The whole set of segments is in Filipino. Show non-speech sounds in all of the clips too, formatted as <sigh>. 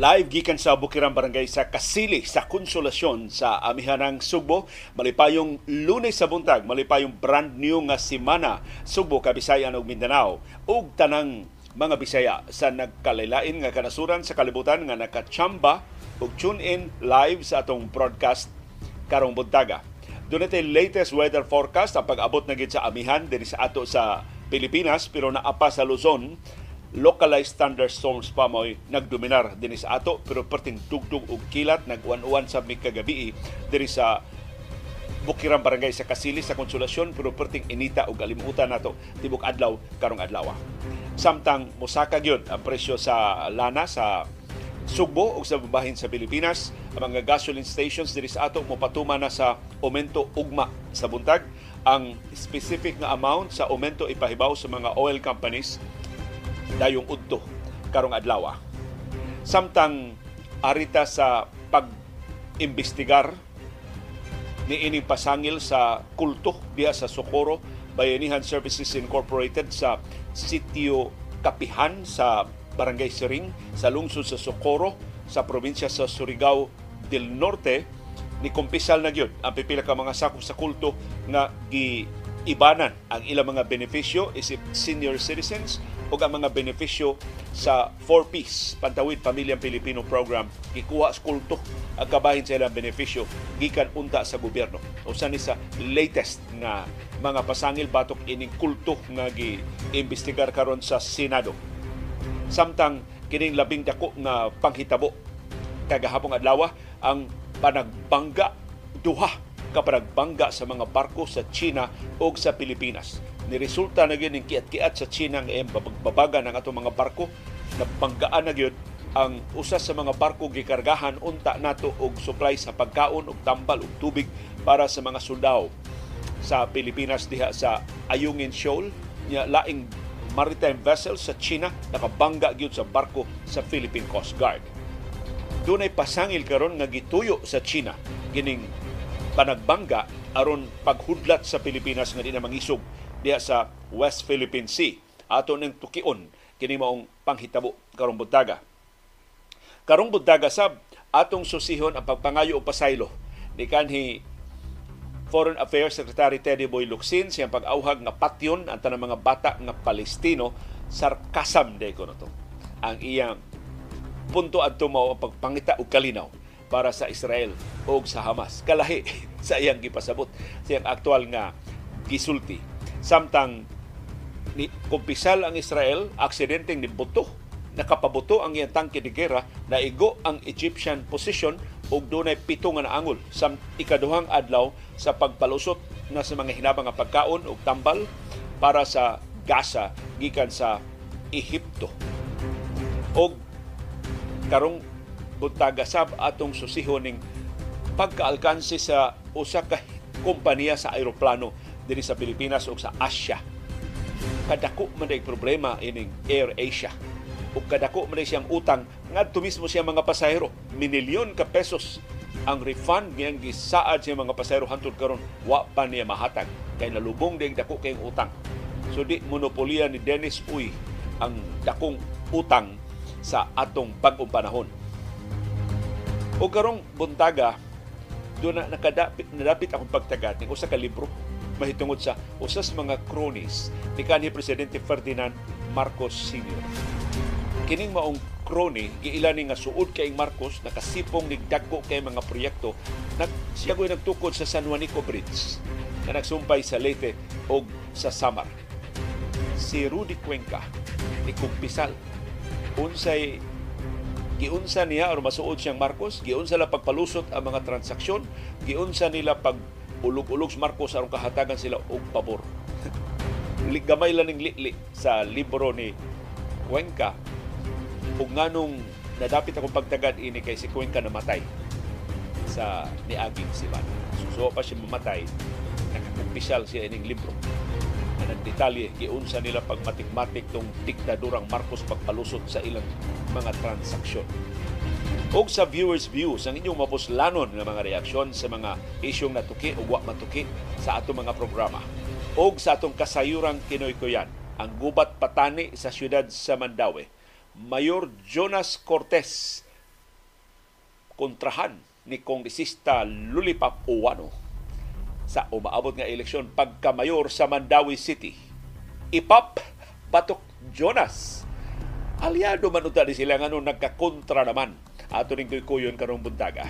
Live gikan sa Bukirang Barangay sa Kasili sa Konsolasyon sa Amihanang Sugbo. Malipayong lunes sa buntag, malipayong brand new nga simana Sugbo, Kabisayan ug Mindanao ug tanang mga Bisaya sa nagkalailain nga kanasuran sa kalibutan nga nakachamba ug tune in live sa atong broadcast karong buntaga. Doon latest weather forecast ang pag-abot na gid sa amihan din sa ato sa Pilipinas pero naapa sa Luzon localized thunderstorms pa mo'y nagdominar din sa ato pero perting tugtog og kilat nagwan-uwan sa mi kagabi diri sa Bukirang Barangay sa Kasili sa Konsolasyon pero perting inita og alimutan nato tibok adlaw karong adlaw. Samtang mosaka gyud ang presyo sa lana sa Sugbo ug sa bahin sa Pilipinas, ang mga gasoline stations diri sa ato mopatuma na sa aumento ugma sa buntag. Ang specific nga amount sa aumento ipahibaw sa mga oil companies dayong udto karong adlaw. Samtang arita sa pag-imbestigar ni ining pasangil sa kulto diha sa Socorro Bayanihan Services Incorporated sa sitio Kapihan sa Barangay Siring sa lungsod sa Socorro sa probinsya sa Surigao del Norte ni kumpisal na gyud ang pipila ka mga sakop sa kulto nga gi ibanan ang ilang mga benepisyo isip senior citizens o ang mga benepisyo sa 4Ps, Pantawid Pamilyang Pilipino Program, gikuha sa kulto ang kabahin sa ilang benepisyo gikan unta sa gobyerno. Usa ni sa latest nga mga pasangil batok ining kulto nga gi-imbestigar karon sa Senado. Samtang kining labing dako nga panghitabo kagahapong adlaw ang panagbangga duha ka panagbangga sa mga barko sa China o sa Pilipinas. Niresulta na gyud ning kiat-kiat sa China nga babaga ng atong mga barko. Nabanggaan na gyud ang usa sa mga barko gikargahan unta nato og supply sa pagkaon ug tambal ug tubig para sa mga sundao sa Pilipinas diha sa Ayungin Shoal. Nya laing maritime vessel sa China nakabangga gyud sa barko sa Philippine Coast Guard. Dunay pasangil karon nga gituyo sa China gining panagbangga aron paghudlat sa Pilipinas nga di na mangisog diha sa West Philippine Sea. Ato ning tukion kini maong panghitabo karong buntaga. Karong buntaga sab atong susihon ang pagpangayo og pasaylo ni kanhi Foreign Affairs Secretary Teddy Boy Locsin siyang pag-auhag nga patyon ang tanang mga bata nga Palestino sarkasam de ko to. Ang iyang punto mao ang pagpangita og kalinaw para sa Israel o sa Hamas. Kalahi <laughs> sa iyang gipasabot siyang aktual nga gisulti Samtang ni kumpisal ang Israel, aksidenteng nibuto, nakapabuto ang iyang tangke de gera, naigo ang Egyptian position ug dunay pito nga naangol sa ikaduhang adlaw sa pagpalusot na sa mga hinabang nga pagkaon ug tambal para sa Gaza gikan sa Ehipto. Og karong buntaga sab atong susihon ning pagkaalkansi sa usa ka kompanya sa aeroplano diri sa Pilipinas o sa Asia. Kadako man day problema ining Air Asia. O kadako man siyang utang ngadto mismo siya mga pasahero. Minilyon ka pesos ang refund niyang gisaad siya mga pasahero hantod karon wa pa niya mahatag kay nalubong ding dako kay utang. So di monopolya ni Dennis Uy ang dakong utang sa atong bagong panahon. O karong buntaga, doon na nakadapit, nadapit akong pagtagat ng usa ka libro mahitungod sa usas mga cronies ni kanhi presidente Ferdinand Marcos Sr. Kining maong crony giila ni nga suod kay Marcos nakasipong nigdagko kay mga proyekto nag siya ko'y nagtukod sa San Juanico Bridge na nagsumpay sa Leyte o sa Samar. Si Rudy Cuenca ni Kumpisal unsay giunsa niya o masuod siyang Marcos, giunsa la pagpalusot ang mga transaksyon, giunsa nila pag ulog-ulog Marcos aron kahatagan sila og pabor. <laughs> Gamay lang ning li sa libro ni Cuenca. Ug nganong nadapit akong pagtagad ini kay si Cuenca namatay sa niaging siban. So, pa siya mamatay, nakakumpisyal siya ining libro na nagdetalye giunsa nila pagmatik-matik tong diktadurang Marcos pagpalusot sa ilang mga transaksyon o sa viewers views ang inyong mapuslanon nga mga reaksyon sa mga isyong natuki o wa matuki sa atong mga programa. O sa atong kasayurang kinoy-kuyan, ang gubat patani sa siyudad sa Mandawi. Mayor Jonas Cortez kontrahan ni Kongresista Lulipap Uwano sa umaabot nga eleksyon pagkamayor sa Mandawi City. Ipap Batok Jonas. Aliado man unta ni sila nga nagkakontra naman ato ning kuyon karong buntaga.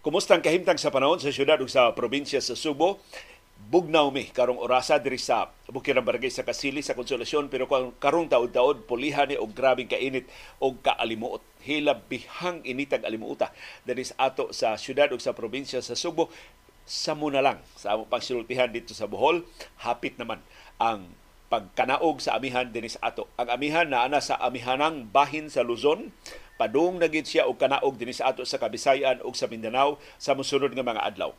Kumusta ang kahimtang sa panahon sa syudad ug sa probinsya sa Subo? Bugnaw mi karong orasa diri sa Bukirang Barangay sa Kasili sa Konsolasyon pero karong taod-taod pulihan ni og grabing kainit og kaalimuot. Hilab bihang initag alimuota diri sa ato sa syudad ug sa probinsya sa Subo sa muna lang sa among pagsultihan dito sa Bohol hapit naman ang pagkanaog sa amihan dinis ato. Ang amihan na ana sa amihanang bahin sa Luzon padung na gid siya og kanaog dinhi sa ato sa Kabisayan ug sa Mindanao sa mosunod nga mga adlaw.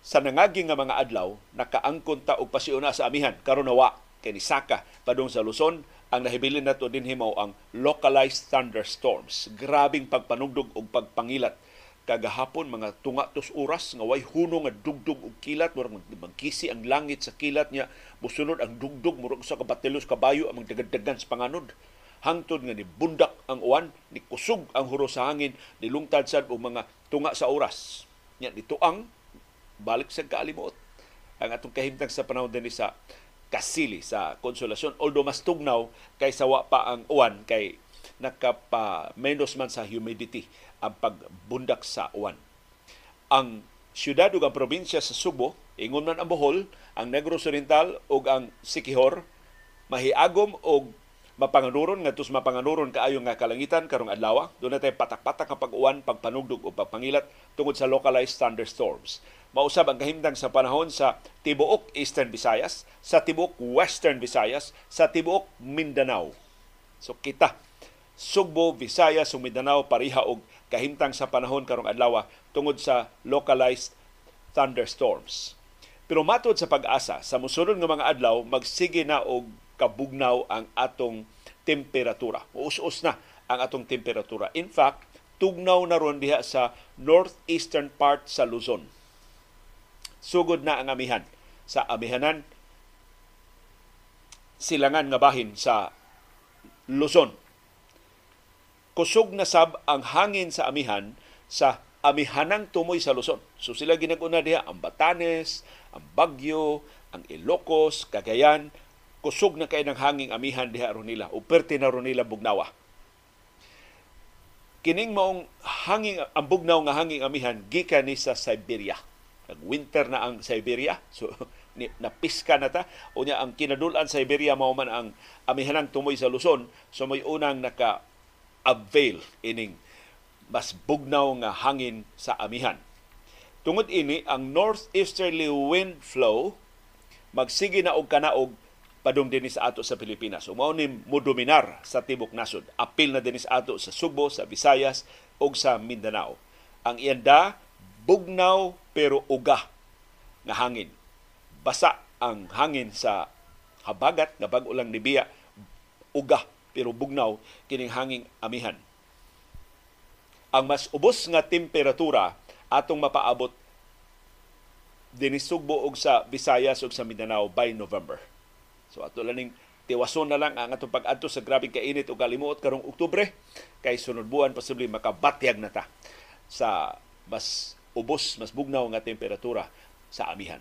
Sa nangaging nga mga adlaw, nakaangkon ta og pasiuna sa amihan karon nawa kay Saka padung sa Luzon ang nahibilin nato din himaw ang localized thunderstorms. Grabing pagpanugdog og pagpangilat kagahapon mga tunga tos oras nga way huno nga dugdog og kilat murag magkisi ang langit sa kilat niya musunod ang dugdog murag sa kabatilos kabayo ang dagadagan sa panganod hangtod nga ni bundak ang uwan, ni kusog ang huro sa hangin, ni lungtad sad og mga tunga sa oras. Nya ni tuang balik sa kaalimuot ang atong kahimtang sa panahon din sa Kasili sa Konsolasyon. Although mas tugnaw kaysa wa pa ang uwan kay nakapa menos man sa humidity ang pagbundak sa uwan. Ang syudad ug ang probinsya sa Subo, ingon man ang Bohol, ang Negros Oriental ug ang Sikihor mahiagom og mapanganuron nga tus mapanganuron kaayo nga kalangitan karong adlaw do na tay patak-patak nga pag-uwan pagpanugdog o pagpangilat tungod sa localized thunderstorms. Mausab ang kahimtang sa panahon sa tibuok Eastern Visayas sa tibuok Western Visayas sa tibuok Mindanao. So kita. Sugbo, Visayas ug Mindanao pariha og kahimtang sa panahon karong adlaw tungod sa localized thunderstorms. Pero matod sa pag-asa sa mosunod nga mga adlaw magsige na og kabugnaw ang atong temperatura. Uus-us na ang atong temperatura. In fact, tugnaw na ron diha sa northeastern part sa Luzon. Sugod na ang amihan sa amihanan silangan nga bahin sa Luzon. Kusog na sab ang hangin sa amihan sa amihanang tumoy sa Luzon. So sila ginaguna diha ang Batanes, ang Bagyo, ang Ilocos, Cagayan, kusog na kay ng hanging amihan diha ron nila uperte na ron nila bugnawa. Kining maong hanging ang bugnaw nga hanging amihan gikan ni sa Siberia. Nag winter na ang Siberia so <laughs> napiska na ta. Unya ang kinadulan sa Siberia mao man ang amihanang tumoy sa Luzon so may unang naka avail ining mas bugnaw nga hangin sa amihan. Tungod ini ang northeasterly wind flow magsige na og kanaog padung din sa ato sa Pilipinas. Umao ni mo dominar sa tibok nasod. Apil na din sa ato sa Subo, sa Visayas o sa Mindanao. Ang ianda bugnaw pero uga nga hangin. Basa ang hangin sa habagat nga bag ulang nibiya uga pero bugnaw kining hanging amihan. Ang mas ubos nga temperatura atong mapaabot dinisugbo og sa Visayas ug sa Mindanao by November. So ato laning tiwason na lang ang atong pag-adto sa grabing kainit o kalimuot karong Oktubre kay sunod buwan posible makabatyag na ta sa mas ubos, mas bugnaw nga temperatura sa amihan.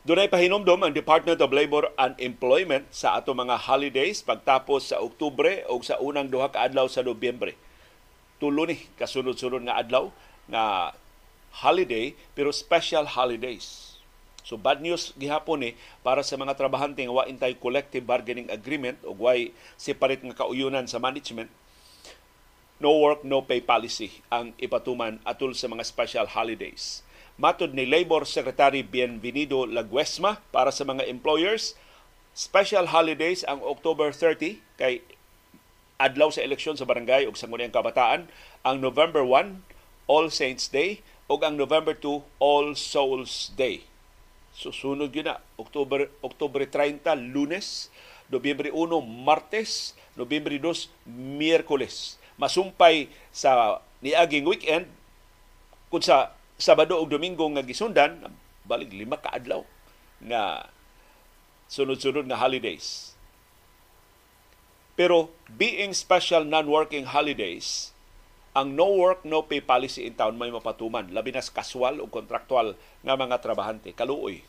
Dunay pahinomdom ang Department of Labor and Employment sa ato mga holidays pagtapos sa Oktubre o sa unang duha ka adlaw sa Nobyembre. Tulo ni kasunod-sunod nga adlaw nga holiday pero special holidays. So bad news gihapon ni para sa mga trabahante nga wa intay collective bargaining agreement o way separate nga kauyunan sa management no work no pay policy ang ipatuman atul sa mga special holidays Matod ni Labor Secretary Bienvenido Laguesma para sa mga employers, special holidays ang October 30 kay adlaw sa eleksyon sa barangay ug sangguniang kabataan, ang November 1 All Saints Day ug ang November 2 All Souls Day. Susunod yun na, October, October 30, lunes, Nobyembre 1, martes, Nobyembre 2, miyerkules. Masumpay sa niaging weekend, kung sa Sabado o Domingo nga gisundan, balik lima ka adlaw nga sunod-sunod nga holidays. Pero being special non-working holidays, ang no work no pay policy in town may mapatuman labi na kaswal o kontraktual nga mga trabahante kaluoy.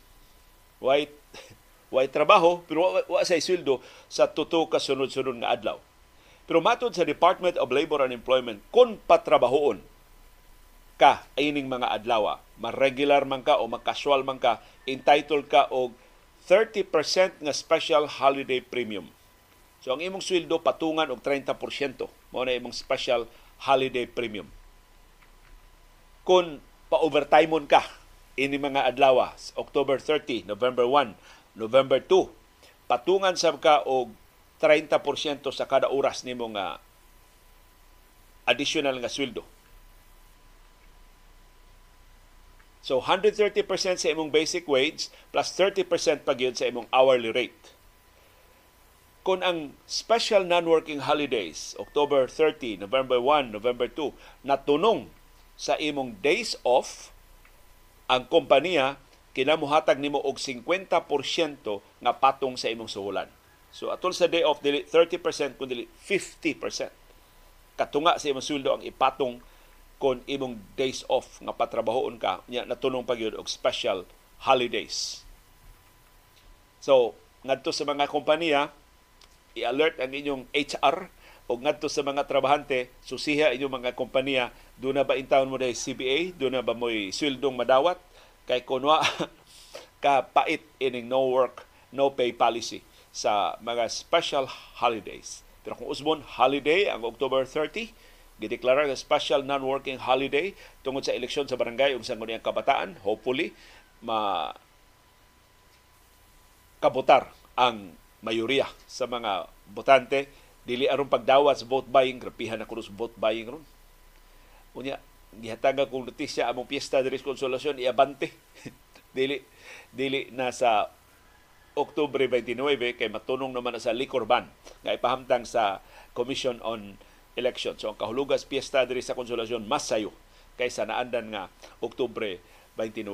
White <laughs> white trabaho? Pero wa, wa sa sweldo sa tuto ka sunod-sunod nga adlaw. Pero matod sa Department of Labor and Employment kung patrabahoon ka ining mga adlaw ma-regular man ka o mag-casual man ka entitled ka og 30% nga special holiday premium so ang imong sweldo patungan og 30% mao na imong special holiday premium. Kung pa-overtimeon ka ini mga adlaw, October 30, November 1, November 2, patungan sa ka og 30% sa kada oras nimo nga additional nga sweldo. So 130% sa imong basic wage plus 30% pa sa imong hourly rate kung ang special non-working holidays, October 30, November 1, November 2, natunong sa imong days off, ang kompanya kinamuhatag nimo og 50% nga patong sa imong suhulan. So atol sa day off dili 30% kun dili 50%. Katunga sa imong sweldo ang ipatong kon imong days off nga patrabahoon ka nya natunong pagyud og special holidays. So ngadto sa mga kompanya i-alert ang inyong HR o ngadto sa mga trabahante, susiha inyong mga kompanya, do na ba intawon mo dahil CBA, do na ba mo'y swildong madawat, kay kunwa <laughs> kapait ining no work, no pay policy sa mga special holidays. Pero kung usbon holiday ang October 30, gideklara nga special non-working holiday tungod sa eleksyon sa barangay ug sa nguniyang kabataan, hopefully ma kabutar ang mayoriya sa mga botante. Dili aron pagdawat sa vote buying grapihan na kuno sa vote buying ron. Unya gihatagan kong notisya among piyesta diri sa konsolasyon iabante. <laughs> Dili dili na sa Oktubre 29 kay matunong naman na sa liquor ban nga ipahamtang sa Commission on Election. So ang kahulugas piyesta diri sa konsolasyon mas sayo kaysa naandan nga Oktubre 29.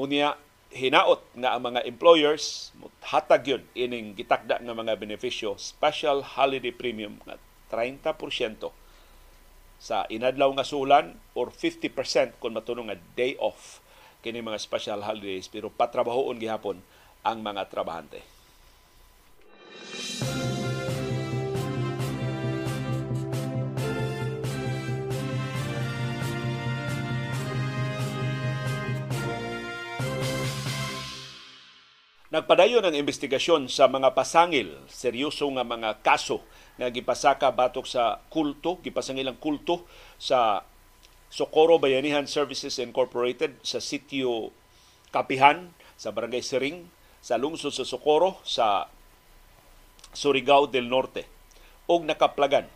Unya hinaot nga ang mga employers hatag yun ining gitakda nga mga benepisyo special holiday premium nga 30% sa inadlaw nga sulan or 50% kung matunong nga day off kini mga special holidays pero patrabahoon gihapon ang mga trabahante. Nagpadayon ang investigasyon sa mga pasangil, seryoso nga mga kaso nga gipasaka batok sa kulto, gipasangil ang kulto sa Socorro Bayanihan Services Incorporated sa sitio Kapihan sa Barangay Siring sa lungsod sa Socorro sa Surigao del Norte. Og nakaplagan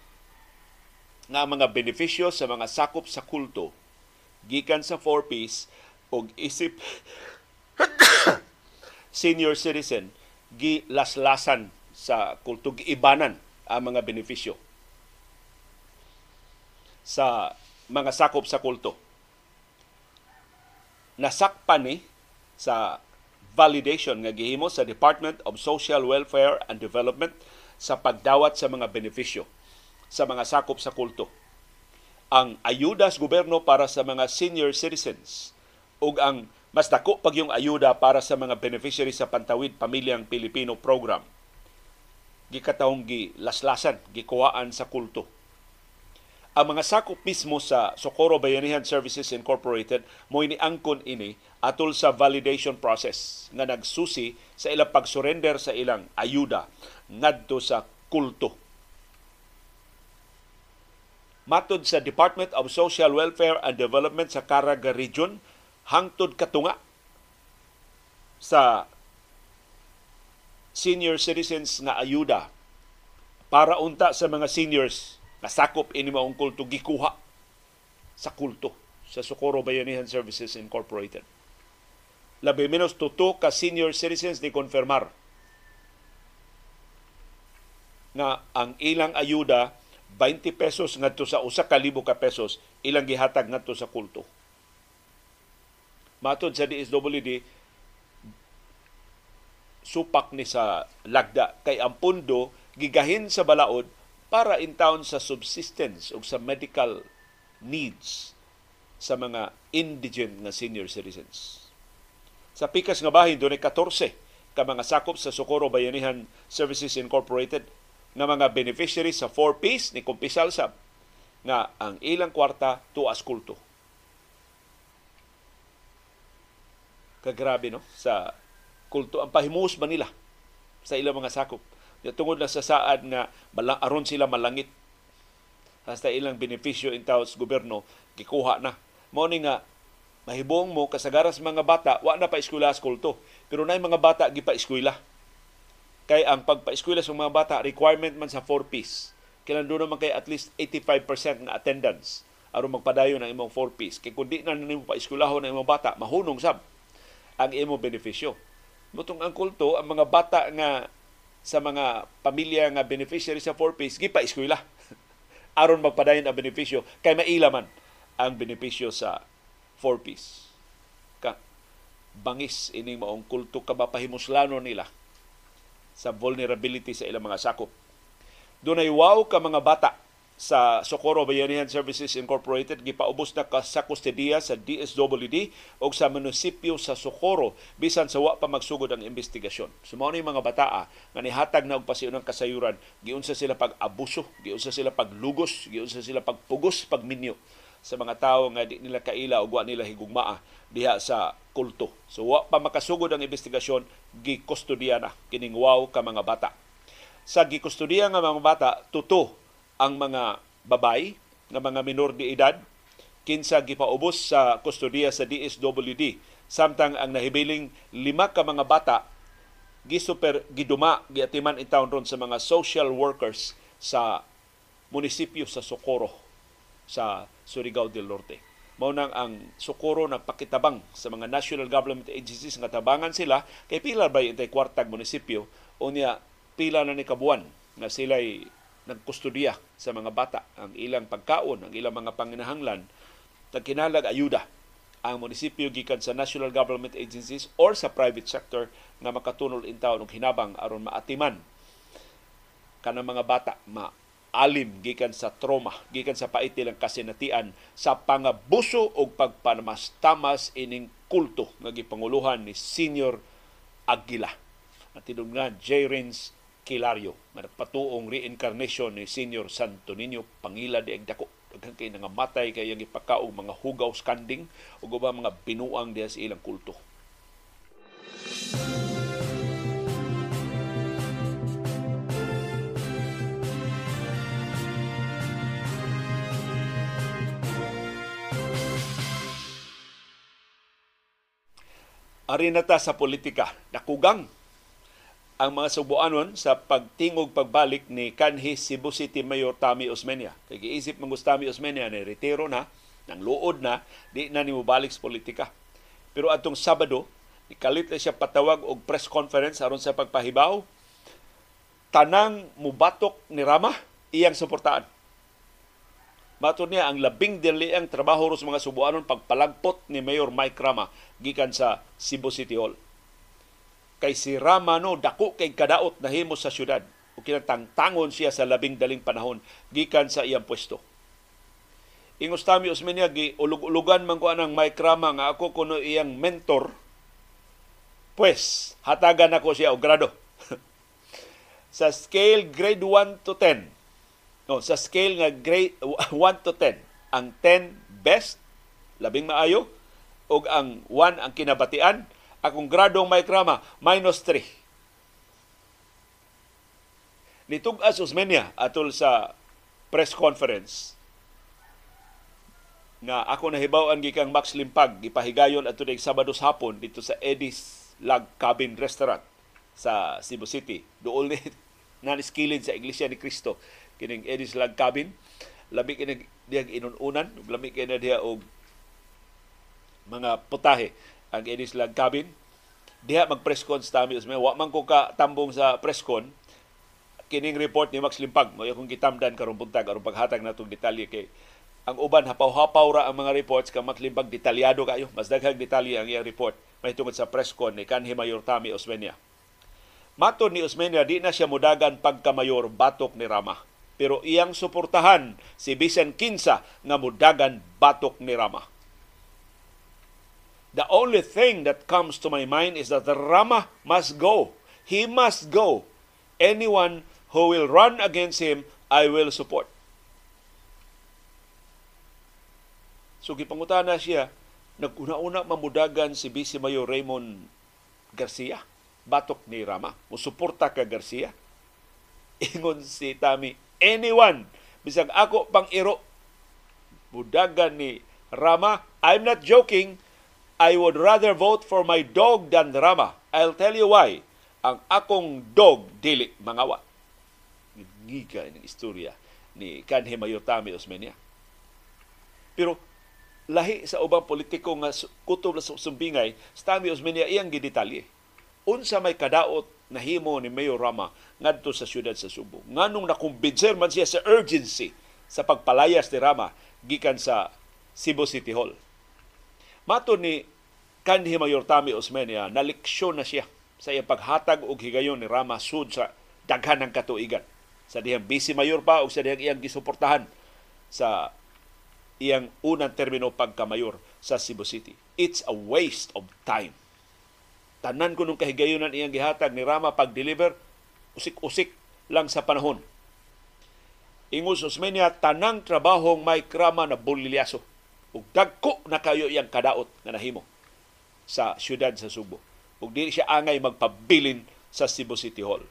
nga mga benepisyo sa mga sakop sa kulto gikan sa 4-piece og isip <coughs> <coughs> <coughs> senior citizen gilaslasan sa kulto giibanan ang mga benepisyo sa mga sakop sa kulto. Nasakpan ni sa validation nga gihimo sa Department of Social Welfare and Development sa pagdawat sa mga benepisyo sa mga sakop sa kulto. Ang ayuda sa gobyerno para sa mga senior citizens ug ang mas dako pag yung ayuda para sa mga beneficiaries sa Pantawid Pamilyang Pilipino Program. Gikatawong gilaslasan, gikuhaan sa kulto. Ang mga sakop mismo sa Socorro Bayanihan Services Incorporated mo angkon ini atol sa validation process nga nagsusi sa ilang pag-surrender sa ilang ayuda ngadto sa kulto. Matod sa Department of Social Welfare and Development sa Caraga Region, hangtod katunga sa senior citizens nga ayuda para unta sa mga seniors nga sakop ini maong kulto gikuha sa kulto sa Socorro Bayanihan Services Incorporated. Labi menos tuto ka senior citizens ni konfirmar nga ang ilang ayuda 20 pesos ngadto sa usa ka libo ka pesos ilang gihatag ngadto sa kulto. Matod sa DSWD, supak ni sa lagda kay ang pundo gigahin sa balaod para in town sa subsistence o sa medical needs sa mga indigent nga senior citizens. Sa pikas nga bahin, doon 14 ka mga sakop sa Socorro Bayanihan Services Incorporated nga mga beneficiaries sa 4Ps ni Kumpisal Sab nga ang ilang kwarta tuas kulto. Kagrabe no sa kulto ang pahimus ba nila sa ilang mga sakop. Tungod na sa saad nga aron sila malangit hasta ilang benepisyo in sa gobyerno gikuha na. Mao ni nga mahibong mo kasagaras mga bata wa na pa eskwela sa kulto. Pero nay mga bata gipa eskwela. Kay ang pagpa-eskwela sa mga bata requirement man sa 4 piece. Kailan doon naman kay at least 85% na attendance aron magpadayon ng imong 4 piece. Kay kundi na nimo pa eskwelahon ng imong bata mahunong sab ang imong benepisyo. Mutong ang kulto, ang mga bata nga sa mga pamilya nga beneficiary sa 4Ps, gipa eskwela. <laughs> aron magpadayon ang benepisyo kay maila man ang benepisyo sa 4Ps. Ka bangis ining maong kulto ka mapahimuslano nila sa vulnerability sa ilang mga sakop. Dunay wow ka mga bata sa Socorro Bayanihan Services Incorporated gipaubos na ka sa kustodiya sa DSWD o sa munisipyo sa Socorro bisan sa wa pa magsugod ang investigasyon. Sumao ni mga bataa nga nihatag na og pasiunang kasayuran, giunsa sila pag-abuso, giunsa sila paglugos, giunsa sila pagpugos, pagminyo sa mga tawo nga di nila kaila o wa nila higugmaa diha sa kulto. So wa pa makasugod ang investigasyon, gikustodiya na kining wow ka mga bata. Sa gikustodiya nga mga bata, tuto ang mga babay nga mga minor de edad kinsa gipaubos sa kustodiya sa DSWD samtang ang nahibiling lima ka mga bata gisuper giduma giatiman in town ron sa mga social workers sa munisipyo sa Socorro sa Surigao del Norte. Mao nang ang Socorro nagpakitabang sa mga national government agencies nga tabangan sila kay pila ba yung kwartag munisipyo unya pila na ni kabuan nga sila'y nagkustodiya sa mga bata ang ilang pagkaon, ang ilang mga panginahanglan, nagkinalag ayuda ang munisipyo gikan sa national government agencies or sa private sector nga makatunol in taon og hinabang aron maatiman kanang mga bata ma alim gikan sa trauma gikan sa pait nilang kasinatian sa pangabuso og pagpanamas-tamas ining kulto nga gipanguluhan ni Senior Aguila. At nga J. Rins Kilario patuong reincarnation ni Senior Santo Niño Pangila di Agdako daghan kay nga matay kay yang ipakaog mga hugaw skanding ug uba mga binuang diha sa ilang kulto. Arinata sa politika, nakugang ang mga Subuanon sa pagtingog pagbalik ni kanhi Cebu City Mayor Tami Osmeña. Kay giisip man Tami Osmeña ni retiro na, nang luod na, di na ni mubalik sa politika. Pero atong Sabado, ikalit na siya patawag og press conference aron sa pagpahibaw. Tanang mubatok ni Rama, iyang suportaan. Matod niya ang labing dili ang trabaho sa mga Subuanon pagpalagpot ni Mayor Mike Rama gikan sa Cebu City Hall kay si Rama no dako kay kadaot na himo sa syudad o kinatangtangon siya sa labing daling panahon gikan sa iyang pwesto. Ingos tami Osmeña gi ulug-ulugan man ko anang Mike Rama nga ako kuno iyang mentor. Pues hatagan ako siya og grado. <laughs> sa scale grade 1 to 10. No, sa scale nga grade <laughs> 1 to 10, ang 10 best labing maayo ug ang 1 ang kinabatian akong gradong may krama, minus 3. Nitug as Usmenia atol sa press conference nga ako nahibaw-an gikang Max Limpag gipahigayon ato ning Sabado hapon dito sa Eddie's Log Cabin Restaurant sa Cebu City. Dool ni <laughs> naniskilid sa Iglesia ni Cristo kining Eddie's Log Cabin. Labi kining diyang inununan ug lami kay na diha og mga putahe ang inis lang cabin diha mag press con sa tami wa man ko ka tambong sa press con. Kining report ni Max Limpag mo akong gitamdan karon buntag aron paghatag natong detalye kay ang uban hapaw-hapaw ra ang mga reports ka Max Limpag detalyado kayo. Mas daghang detalye ang iyang report may tungod sa press con ni kanhi Mayor Tami Osmeña Matod ni Osmeña di na siya mudagan pagkamayor batok ni Rama. Pero iyang suportahan si Vicen Kinsa nga mudagan batok ni Rama The only thing that comes to my mind is that Rama must go. He must go. Anyone who will run against him, I will support. So gipangutana siya, naguna-una mamudagan si Vice Mayor Raymond Garcia, batok ni Rama. Musuporta ka Garcia. <laughs> Ingon si Tami, anyone, bisag ako pang iro, mudagan ni Rama. I'm not joking, I would rather vote for my dog than Rama. I'll tell you why. Ang akong dog dili mangawat. Giga ng istorya ni Kanhe Mayotami Osmeña. Pero lahi sa ubang politiko nga kutob sa sumbingay, sa Tami Osmeña iyang gidetalye. Unsa may kadaot na himo ni Mayor Rama ngadto sa siyudad sa Subo. Nganong nakumbinser man siya sa urgency sa pagpalayas ni Rama gikan sa Cebu City Hall Mato ni kanhi Mayor Tami Osmeña, naliksyon na siya sa iyang paghatag og higayon ni Rama Sud sa daghan ng katuigan. Sa dihang busy mayor pa o sa dihang iyang gisuportahan sa iyang unang termino pagkamayor sa Cebu City. It's a waste of time. Tanan ko nung kahigayonan iyang gihatag ni Rama pag-deliver, usik-usik lang sa panahon. Ingus Osmeña, tanang trabahong may krama na bulilyaso ug dagko na kayo iyang kadaot nga nahimo sa syudad sa Subo. Ug dili siya angay magpabilin sa Cebu City Hall.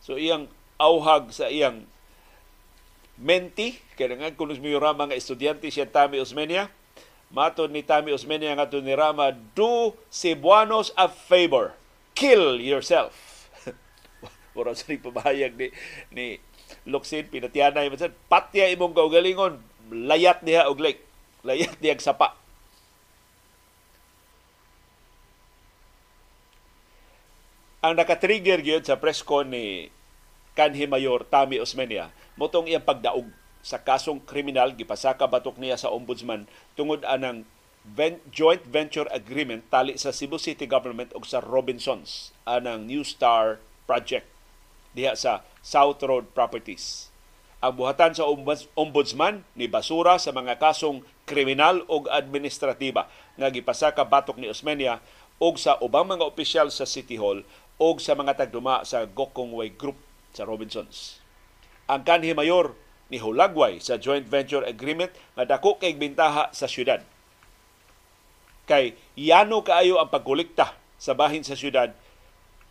So iyang auhag sa iyang menti, kaya nga kung mi Rama nga estudyante siya Tami Osmeña, matod ni Tami Osmeña nga ni Rama, do Cebuanos a favor. Kill yourself. <laughs> Mura sa pabahayag ni, ni Luxin, pinatiyanay, patya imong kaugalingon, layat niya og lake. Layat niya og sapa. Ang nakatrigger gyud sa press con ni kanhi Mayor Tami Osmeña motong iyang pagdaog sa kasong kriminal gipasaka batok niya sa ombudsman tungod anang joint venture agreement tali sa Cebu City Government ug sa Robinsons anang New Star project diha sa South Road Properties ang buhatan sa ombudsman ni basura sa mga kasong kriminal o administratiba nga gipasaka batok ni Osmeña og sa ubang mga opisyal sa City Hall o sa mga tagduma sa Gokongway Group sa Robinsons. Ang kanhi mayor ni Hulagway sa joint venture agreement nga dako kay bintaha sa syudad. Kay yano kaayo ang pagkolekta sa bahin sa syudad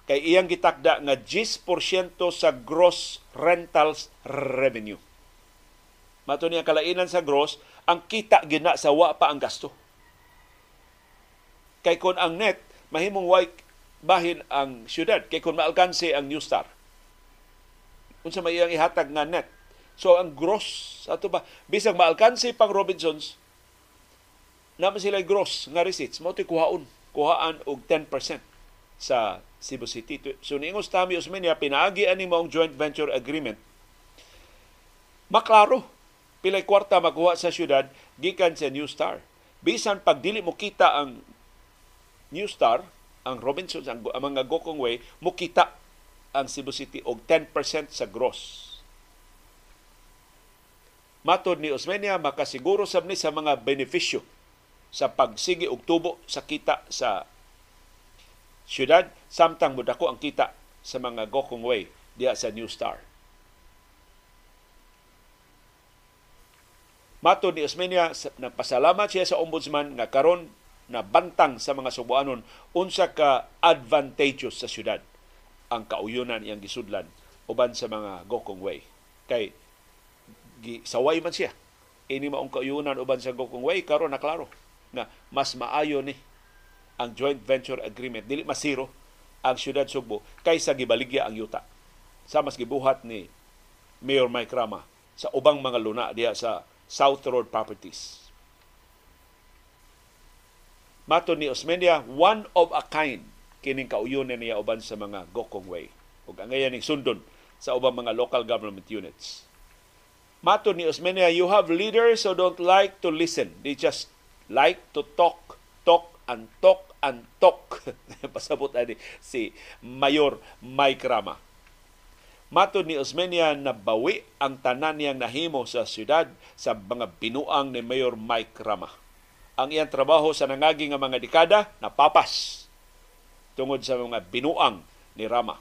kay iyang gitakda nga 10% sa gross rentals revenue. Mato niya kalainan sa gross, ang kita gina sa wa pa ang gasto. Kay kon ang net, mahimong way bahin ang syudad. Kay kon maalkanse ang New Star. Unsa may iyang ihatag nga net. So ang gross, ato ba, bisag maalkanse pang Robinsons, naman sila gross nga receipts, mo kuhaon, kuhaan og 10% sa Cebu City. So niingos Tami Osmeña, pinaagi ani mo ang joint venture agreement. Maklaro, pilay kwarta makuha sa syudad gikan sa New Star. Bisan pag dili mo kita ang New Star, ang Robinsons, ang, ang mga Gokong Way, mo kita ang Cebu City og 10% sa gross. Matod ni Osmeña, makasiguro sab ni sa mga benepisyo sa pagsigi og tubo sa kita sa syudad samtang mudako ang kita sa mga Gokong Way diya sa New Star. Mato ni Osmeña, nagpasalamat siya sa ombudsman nga karon na bantang sa mga Subuanon unsa ka advantageous sa syudad ang kauyunan iyang gisudlan uban sa mga Gokong Way. Kay saway man siya. Ini maong kauyunan uban sa Gokong Way karon na klaro na mas maayo ni ang joint venture agreement dili masiro ang siyudad Sugbo kaysa gibaligya ang yuta. Sa mas gibuhat ni Mayor Mike Rama sa ubang mga luna diha sa South Road Properties. Mato ni Osmeña, one of a kind kining kauyon niya uban sa mga Gokong Way. Ug angayan ning sundon sa ubang mga local government units. Mato ni Osmeña, you have leaders who don't like to listen. They just like to talk, talk, and talk, and talk. <laughs> Pasabot ani si Mayor Mike Rama. Mato ni Osmeña na bawi ang tanan niyang nahimo sa syudad sa mga binuang ni Mayor Mike Rama ang iyang trabaho sa nangagi nga mga dekada napapas tungod sa mga binuang ni Rama.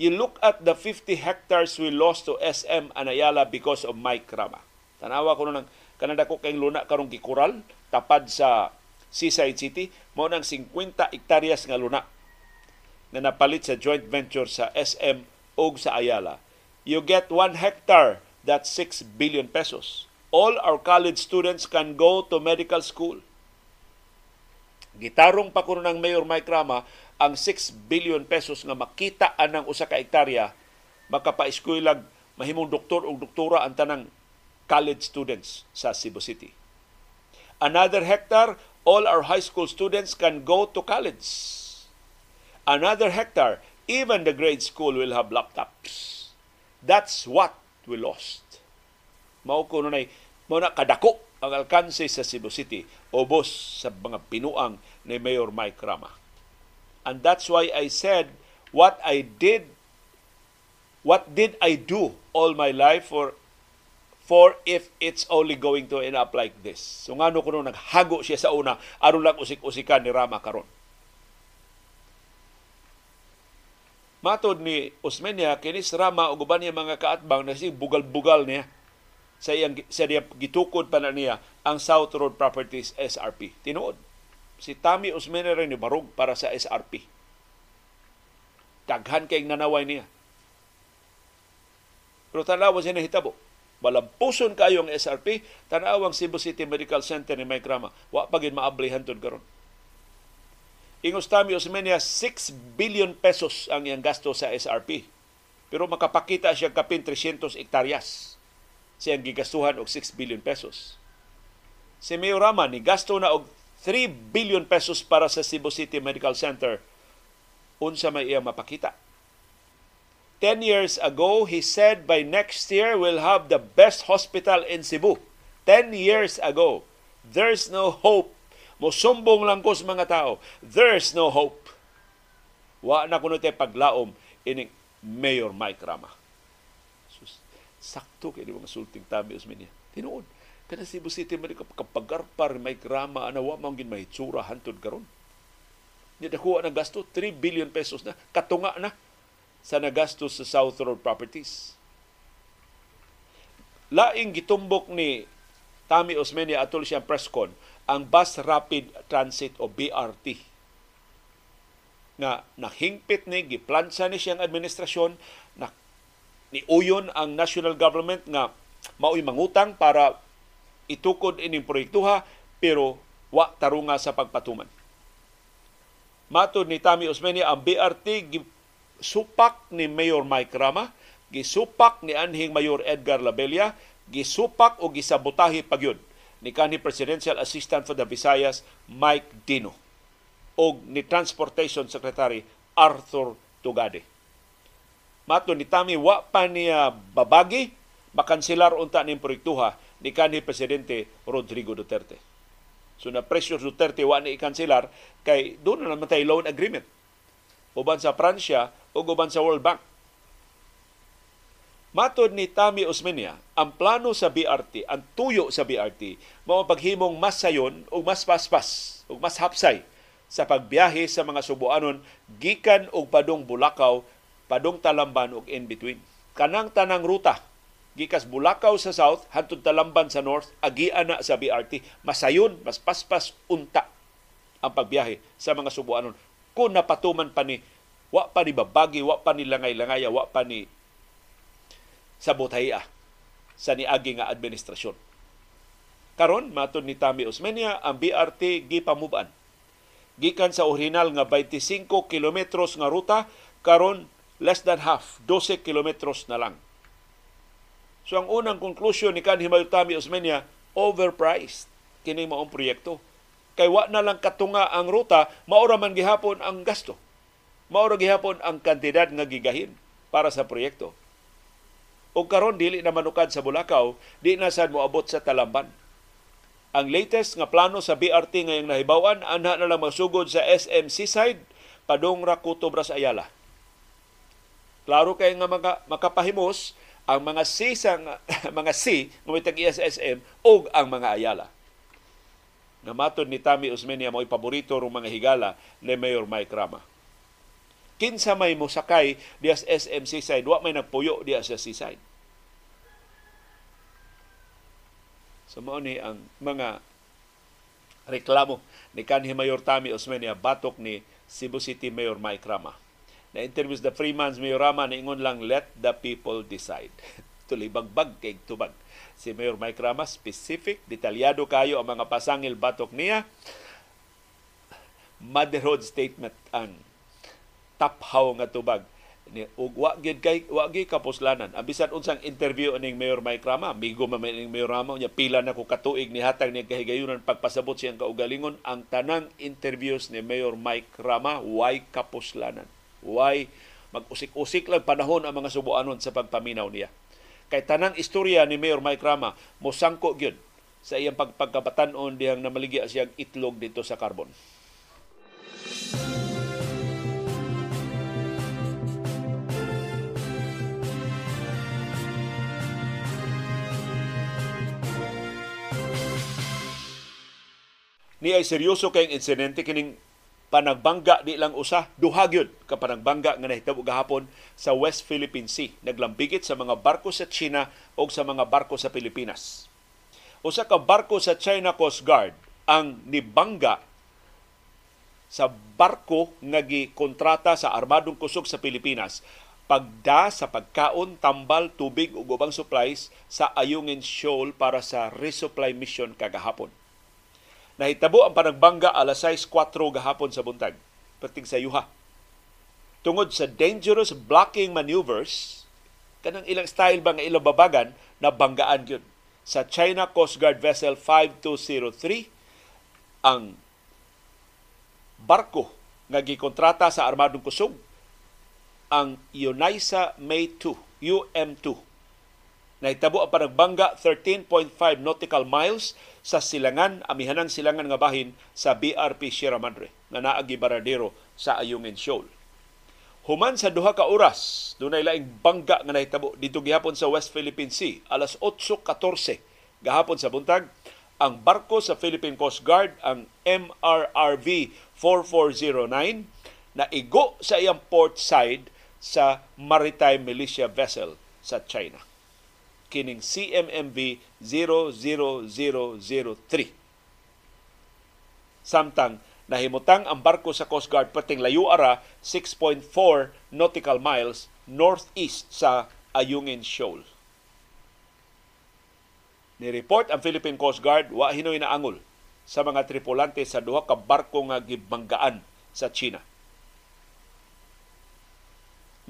You look at the 50 hectares we lost to SM Anayala because of Mike Rama. Tanawa ko nang kanada ko kay luna karong gikural tapad sa Seaside City mo nang 50 hektaryas nga luna na napalit sa joint venture sa SM ug sa Ayala. You get 1 hectare that's 6 billion pesos all our college students can go to medical school. Gitarong pa ko ng Mayor Mike Rama ang 6 billion pesos nga makita anang usa ka hektarya makapa-eskwela mahimong doktor o doktora ang tanang college students sa Cebu City. Another hectare, all our high school students can go to college. Another hectare, even the grade school will have laptops. That's what we lost. Mao ko nay mo na kadako ang alkanse sa Cebu City ubos sa mga pinuang ni Mayor Mike Rama. And that's why I said what I did what did I do all my life for for if it's only going to end up like this. So ngano ko nung naghago siya sa una aron lang usik-usikan ni Rama karon. Matod ni Osmeña kinis Rama ug uban niya mga kaatbang na si bugal-bugal niya sa iyang sa diya gitukod pa na niya ang South Road Properties SRP. Tinuod. Si Tami Usmene rin ni barog para sa SRP. Daghan kay nanaway niya. Pero tanawa siya nahitabo. Malampuson kayo ang SRP, tanawang Cebu City Medical Center ni Mike Rama. Wa pa gid maablihan tud karon. Ingos Tami Osmeña 6 billion pesos ang iyang gasto sa SRP. Pero makapakita siya kapin 300 hektaryas siyang gigastuhan og 6 billion pesos. Si Mayor Rama ni gasto na og 3 billion pesos para sa Cebu City Medical Center. Unsa may iya mapakita. 10 years ago, he said by next year we'll have the best hospital in Cebu. 10 years ago. There's no hope. Mosumbong lang ko sa mga tao. There's no hope. Wa na kuno paglaom ini Mayor Mike Rama sakto kay di mga sulting tabi usmin niya. Tinuod. Kana Cebu City man kapagarpar may grama ana wa man gin mahitsura hantud karon. Ni dakuha na gasto 3 billion pesos na katunga na sa nagastos sa South Road Properties. Laing gitumbok ni Tami Osmeña atol siyang presscon ang Bus Rapid Transit o BRT nga nahingpit ni giplansa ni siyang administrasyon na ni uyon ang national government nga mao'y mangutang para itukod ining proyektuha pero wa tarunga sa pagpatuman. Matod ni Tami Osmeña ang BRT gisupak ni Mayor Mike Rama, gisupak ni anhing Mayor Edgar Labella, gisupak o gisabotahi pagyud ni kanhi Presidential Assistant for the Visayas Mike Dino o ni Transportation Secretary Arthur Tugade mato ni Tami wa pa niya babagi makansilar unta ning proyektuha ni kanhi presidente Rodrigo Duterte. So na pressure Duterte wa ni ikansilar kay doon na naman tayo loan agreement. Uban sa Pransya o uban sa World Bank. Matod ni Tami Osmeña, ang plano sa BRT, ang tuyo sa BRT, mao paghimong mas sayon o mas paspas o mas hapsay sa pagbiyahe sa mga subuanon gikan og padong Bulacau padung Talamban ug in between. Kanang tanang ruta gikas Bulacau sa south hantod Talamban sa north agian na sa BRT masayon mas paspas unta ang pagbiyahe sa mga subuanon kung napatuman pa ni wa pa ni babagi wa pa ni langay-langaya wa pa ni sabotaya sa niagi nga administrasyon karon matud ni Tami Osmeña ang BRT gipamuban gikan sa original nga 25 kilometros nga ruta karon less than half, 12 kilometros na lang. So ang unang konklusyon ni kanhi Mayutami Osmeña, overpriced kini maong proyekto. Kay wa na lang katunga ang ruta, maura man gihapon ang gasto. Maura gihapon ang kantidad nga gigahin para sa proyekto. O karon dili na manukad sa Bulacau, di na sad moabot sa Talamban. Ang latest nga plano sa BRT ngayong nahibawan, anha na lang masugod sa SM Seaside, padong Rakuto Bras Ayala. Klaro kay nga mga makapahimos ang mga C sa <laughs> mga C nga may sa SM o ang mga Ayala nga matod ni Tami Usmenia mo'y paborito rong mga higala ni Mayor Mike Rama. Kinsa may mosakay diya sa SM Seaside, wa may nagpuyo diya sa Seaside. So ni ang mga reklamo ni kanhi Mayor Tami Osmeña batok ni Cebu City Mayor Mike Rama. Na interviews the Freeman's Mayor Rama na ingon lang let the people decide. <laughs> Tuloy bagbag kay tubag si Mayor Mike Rama, specific, detalyado kayo ang mga pasangil batok niya. Motherhood statement ang taphaw nga tubag. Ni ug wa gid kay wa gid kapuslanan. Ang bisan unsang interview ning Mayor Mike Rama migo man ning Mayor Rama nya pila na ko katuig ni hatag ni kahigayunan pagpasabot siyang kaugalingon. Ang tanang interviews ni Mayor Mike Rama why kapuslanan? Why mag-usik-usik lang panahon ang mga subuanon sa pagpaminaw niya? Kay tanang istorya ni Mayor Mike Rama, mosangko gyud sa iyang pagpagkabatan-on dihang namaligya siyang itlog dito sa carbon. Ni ay seryoso kayong insidente kining panagbangga di lang usa duha gyud ka panagbangga nga nahitabo gahapon sa West Philippine Sea. Naglambigit sa mga barko sa China o sa mga barko sa Pilipinas. Usa ka barko sa China Coast Guard ang nibangga sa barko nga gikontrata sa armadong kusog sa Pilipinas. Pagda sa pagkaon, tambal, tubig ug ubang supplies sa Ayungin Shoal para sa resupply mission kagahapon Nahitabo ang panagbangga alas 6.4 gahapon sa buntag, pating sa yuha. Tungod sa dangerous blocking maneuvers, kanang ilang style ba nga ilang babagan, na banggaan yun. Sa China Coast Guard Vessel 5203, ang barko nga gikontrata sa Armadong Kusog, ang Unisa May 2, UM2. Nahitabo ang panagbangga 13.5 nautical miles sa silangan, amihanang silangan nga bahin sa BRP Sierra Madre nga naagi baradero sa Ayungin Shoal. Human sa duha ka oras, dunay laing bangga nga nahitabo dito gihapon sa West Philippine Sea alas 8:14 gahapon sa buntag ang barko sa Philippine Coast Guard ang MRRV 4409 na igo sa iyang port side sa maritime militia vessel sa China kining CMMV 00003. Samtang nahimutang ang barko sa Coast Guard pating layo ara 6.4 nautical miles northeast sa Ayungin Shoal. Ni-report ang Philippine Coast Guard wa hinoy na angol sa mga tripulante sa duha ka barko nga gibanggaan sa China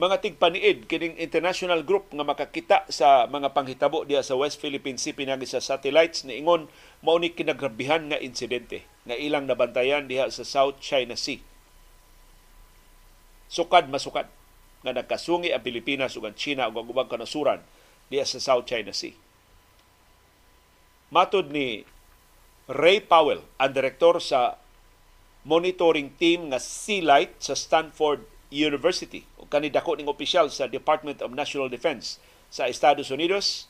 mga tigpaniid kining international group nga makakita sa mga panghitabo diya sa West Philippine Sea pinagi sa satellites ni ingon mao ni kinagrabihan nga insidente nga ilang nabantayan diha sa South China Sea. Sukad masukad nga nagkasungi ang Pilipinas ug ang China ug ang ubang kanasuran diya sa South China Sea. Matod ni Ray Powell, ang direktor sa monitoring team nga Sea Light sa Stanford University o kanidako ning opisyal sa Department of National Defense sa Estados Unidos.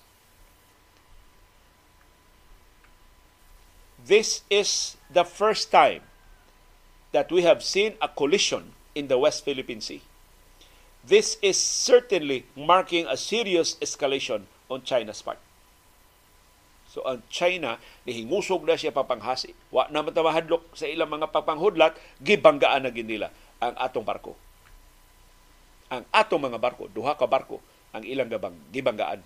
This is the first time that we have seen a collision in the West Philippine Sea. This is certainly marking a serious escalation on China's part. So ang China, nihingusog na siya papanghasi. Wa na matamahadlok sa ilang mga papanghudlat, gibanggaan na ginila ang atong barko ang atong mga barko, duha ka barko ang ilang gabang gibanggaan.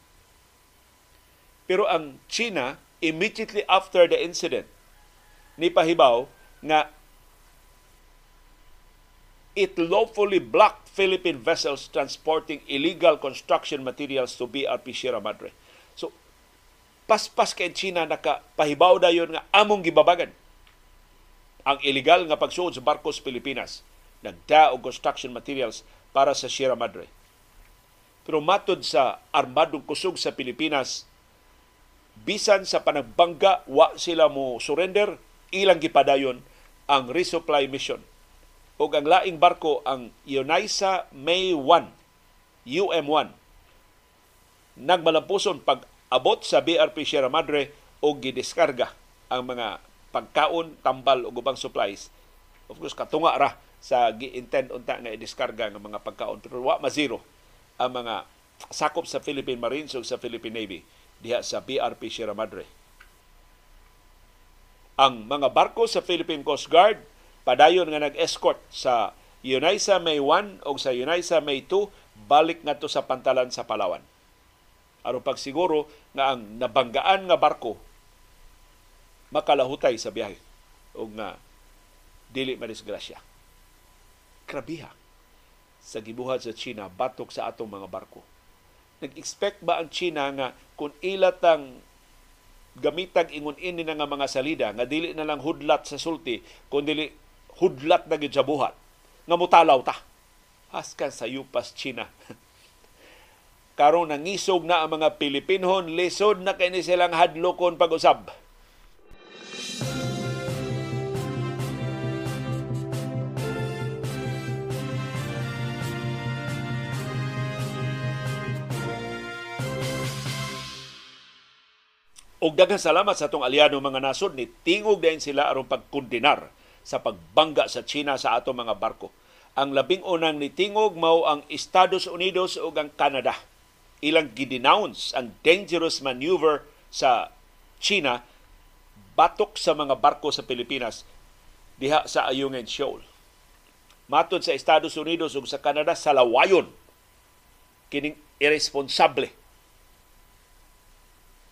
Pero ang China immediately after the incident ni pahibaw nga it lawfully blocked Philippine vessels transporting illegal construction materials to BRP Sierra Madre. paspas kay China nakapahibaw dayon nga among gibabagan ang illegal nga pagsuod sa barko sa Pilipinas nagda og construction materials para sa Sierra Madre. Pero matod sa armadong kusog sa Pilipinas, bisan sa panagbangga, wa sila mo surrender, ilang gipadayon ang resupply mission. O ang laing barko, ang Eunice May 1, UM1, nagmalampuson pag abot sa BRP Sierra Madre o gidiskarga ang mga pagkaon, tambal o ubang supplies. Of course, katunga ra sa gi-intend unta nga i-diskarga ng mga pagkaon pero wa mazero ang mga sakop sa Philippine Marines ug sa Philippine Navy diha sa BRP Sierra Madre. Ang mga barko sa Philippine Coast Guard padayon nga nag-escort sa Eunice May 1 o sa Eunice May 2 balik ngadto sa pantalan sa Palawan. Aron pagsiguro nga ang nabanggaan nga barko makalahutay sa biyahe o nga dili madisgrasya. Krabiha sa gibuhat sa China batok sa atong mga barko. Nag-expect ba ang China nga kung ilatang gamitag ingon ini na nga mga salida nga dili na lang hudlat sa sulti kun dili hudlat na gid sa buhat nga mutalaw ta. Haskan sa yupas China. <laughs> Karong nangisog na ang mga Pilipinhon lisod na kay ni silang hadlokon pag-usab Og daghang salamat sa atong aliado mga nasod ni tingog dayon sila aron pagkondenar sa pagbangga sa China sa atong mga barko. Ang labing unang ni tingog mao ang Estados Unidos ug ang Canada. Ilang gidenounce ang dangerous maneuver sa China batok sa mga barko sa Pilipinas diha sa Ayungin Shoal. Matod sa Estados Unidos ug sa Canada sa lawayon kining irresponsable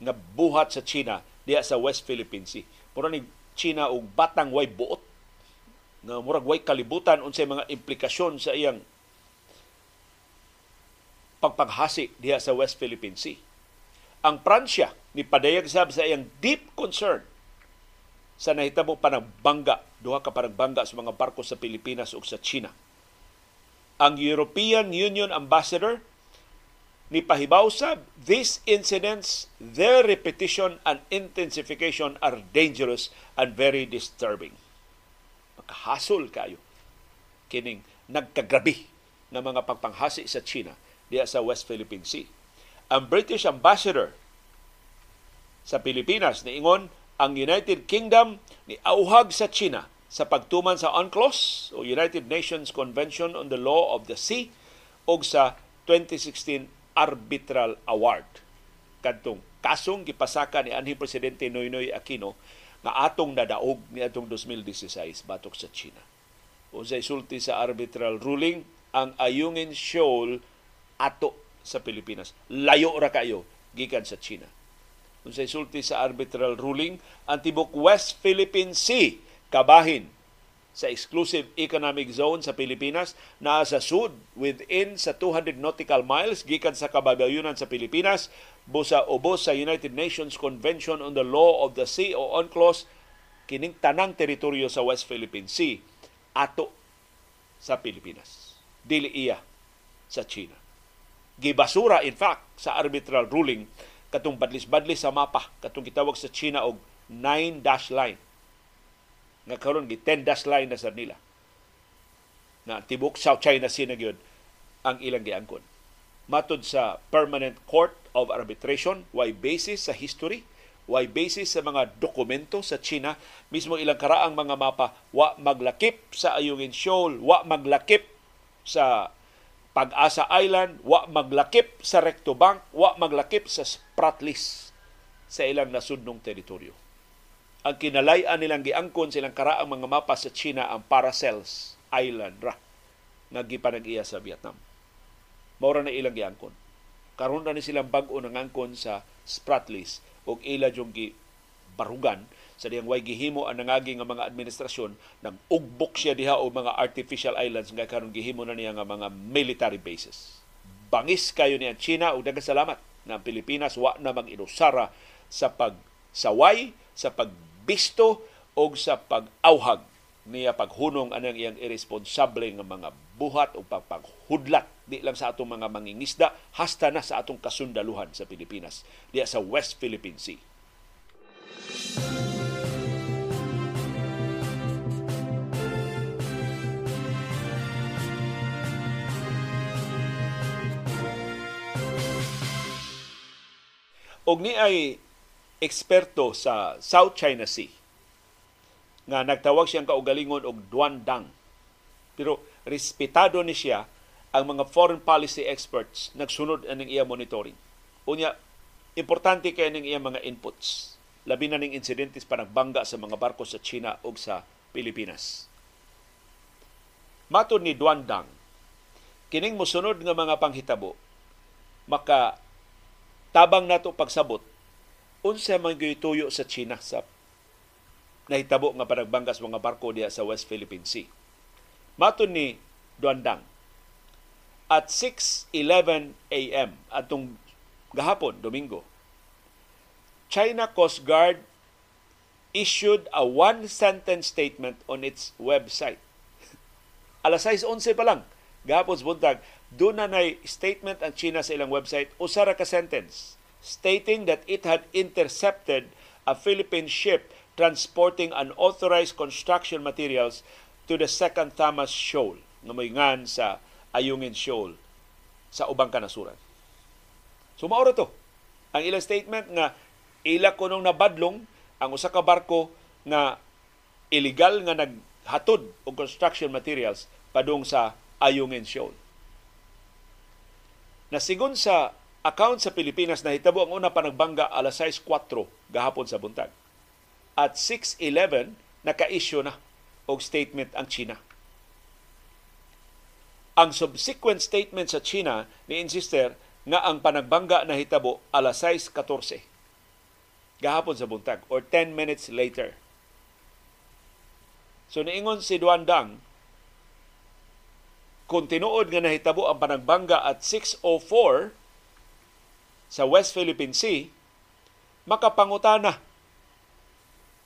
nga buhat sa China diha sa West Philippine Sea. Mura ni China og batang way buot nga murag way kalibutan unsay mga implikasyon sa iyang pagpanghasi diha sa West Philippine Sea. Ang Pransya ni padayag sab sa iyang deep concern sa nahitabo panagbangga, duha ka panagbangga sa mga barko sa Pilipinas ug sa China. Ang European Union Ambassador ni pahibaw sab these incidents their repetition and intensification are dangerous and very disturbing. Makahasol kayo. Kining nagkagrabi ng mga pagpanghasi sa China diya sa West Philippine Sea. Ang British ambassador sa Pilipinas niingon ang United Kingdom ni auhag sa China sa pagtuman sa UNCLOS o United Nations Convention on the Law of the Sea o sa 2016 Arbitral Award. Kadtong kasong gipasaka ni anhi presidente Noynoy Aquino nga atong nadaog ni atong 2016 batok sa China. O sa isulti sa arbitral ruling, ang Ayungin Shoal ato sa Pilipinas. Layo ra kayo gikan sa China. Kung sa isulti sa arbitral ruling, ang tibok West Philippine Sea kabahin sa exclusive economic zone sa Pilipinas na sa sud within sa 200 nautical miles gikan sa kababayunan sa Pilipinas busa ubos sa United Nations Convention on the Law of the Sea o UNCLOS kining tanang teritoryo sa West Philippine Sea ato sa Pilipinas. Dili iya sa China. Gibasura in fact sa arbitral ruling katong badlis-badlis sa mapa katong gitawag sa China og nine dash line nga karon gi 10 dash line na sa nila. Na tibok South China Sea na gyud ang ilang giangkon. Matud sa Permanent Court of Arbitration why basis sa history why basis sa mga dokumento sa China mismo ilang karaang mga mapa wa maglakip sa Ayungin Shoal wa maglakip sa Pag-asa Island wa maglakip sa Recto Bank wa maglakip sa Spratlys sa ilang nasudnong teritoryo ang kinalayan nilang giangkon silang karaang mga mapa sa China ang Paracels Island ra nga gipanag-iya sa Vietnam. Maura na ilang giangkon. Karon na ni silang bag-o nangangkon sa Spratlys ug ila jung gi barugan sa diyang way gihimo ang nangagi nga mga administrasyon nang ugbok siya diha o mga artificial islands nga karon gihimo na niya nga mga military bases. Bangis kayo niya China ug daghang salamat na ang Pilipinas wa na mag-inusara sa pagsaway, sa pagbisto o sa pag-awhag. Niya paghunong anang iyang irresponsable nga mga buhat o pagpaghudlat. Di lang sa atong mga mangingisda hasta na sa atong kasundaluhan sa Pilipinas. Diya sa West Philippine Sea. Og ni ay eksperto sa South China Sea nga nagtawag siyang kaugalingon og Duandang. Pero respetado ni siya ang mga foreign policy experts nagsunod aning iya monitoring. Unya, importante kay ning iya mga inputs. Labi na ning insidentes pa nagbangga sa mga barko sa China ug sa Pilipinas. Matod ni Duandang, kining mosunod nga mga panghitabo maka tabang nato pagsabot unsa man tuyo sa China sa nahitabo nga panagbanggas mga barko diya sa West Philippine Sea. Maton ni Duandang, at 6.11 a.m. atong gahapon, Domingo, China Coast Guard issued a one-sentence statement on its website. <laughs> Alas 6.11 pa lang, gahapon buntag, doon na nay statement ang China sa ilang website, usara ka sentence, stating that it had intercepted a Philippine ship transporting unauthorized construction materials to the second Thomas Shoal nga may ngan sa Ayungin Shoal sa ubang kanasuran. So maoro to. Ang ilang statement nga ila ko nung nabadlong ang usa ka barko nga illegal nga naghatod og construction materials padung sa Ayungin Shoal. Nasigon sa account sa Pilipinas na hitabo ang una pa nagbangga alas 6.4 gahapon sa buntag. At 6.11, naka-issue na og statement ang China. Ang subsequent statement sa China ni insister nga ang panagbangga na hitabo alas 6.14 gahapon sa buntag or 10 minutes later. So niingon si Duan Dang kung tinuod nga nahitabo ang panagbangga at 6.04 sa West Philippine Sea, makapangutana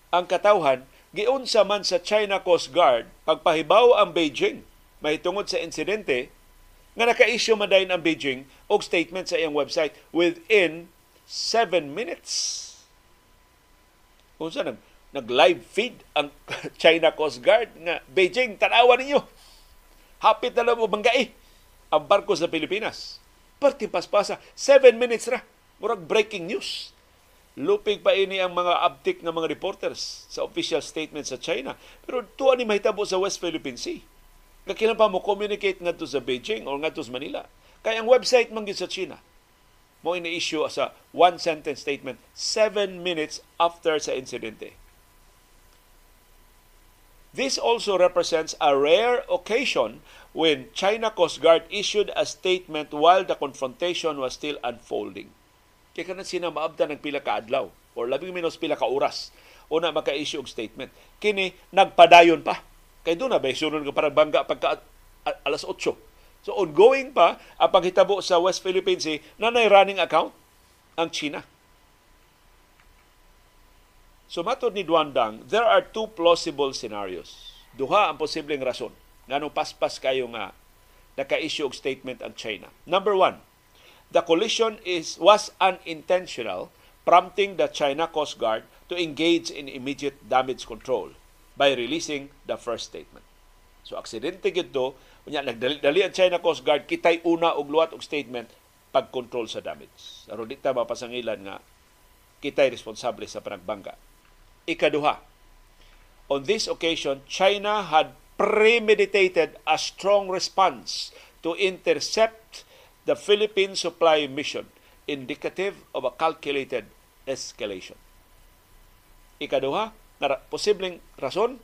ang katawhan giunsa man sa China Coast Guard pagpahibaw ang Beijing mahitungod sa insidente nga naka-issue man dayon ang Beijing og statement sa iyang website within 7 minutes. Unsa nag nag-live feed ang <laughs> China Coast Guard nga Beijing tanawa ninyo Hapit na lang mo ang barko sa Pilipinas. Parti paspasa, 7 minutes ra. Murag breaking news. Lupig pa ini ang mga uptick ng mga reporters sa official statement sa China. Pero tuwa ni mahitabo sa West Philippine Sea. Kakilan pa mo communicate nga sa Beijing or nga sa Manila. Kaya ang website man sa China mo ini-issue sa one sentence statement 7 minutes after sa insidente. This also represents a rare occasion when China Coast Guard issued a statement while the confrontation was still unfolding. Kaya ka sina maabda ng pila ka adlaw or labing minus pila ka oras una maka-issue og statement. Kini nagpadayon pa. Kay doon na ba sunod nga parang bangga pagka alas 8. So ongoing pa ang paghitabo sa West Philippine Sea na running account ang China. So matod ni Duandang, there are two plausible scenarios. Duha ang posibleng rason nganong paspas kayo nga naka-issue og statement ang China. Number one, the collision is was unintentional, prompting the China Coast Guard to engage in immediate damage control by releasing the first statement. So aksidente gid to, unya nagdali ang China Coast Guard kitay una og luwat og statement pag-control sa damage. Aron di ta mapasangilan nga kitay responsable sa panagbangga Ikaduha, on this occasion, China had premeditated a strong response to intercept the Philippine supply mission, indicative of a calculated escalation. Ikaduha, na posibleng rason,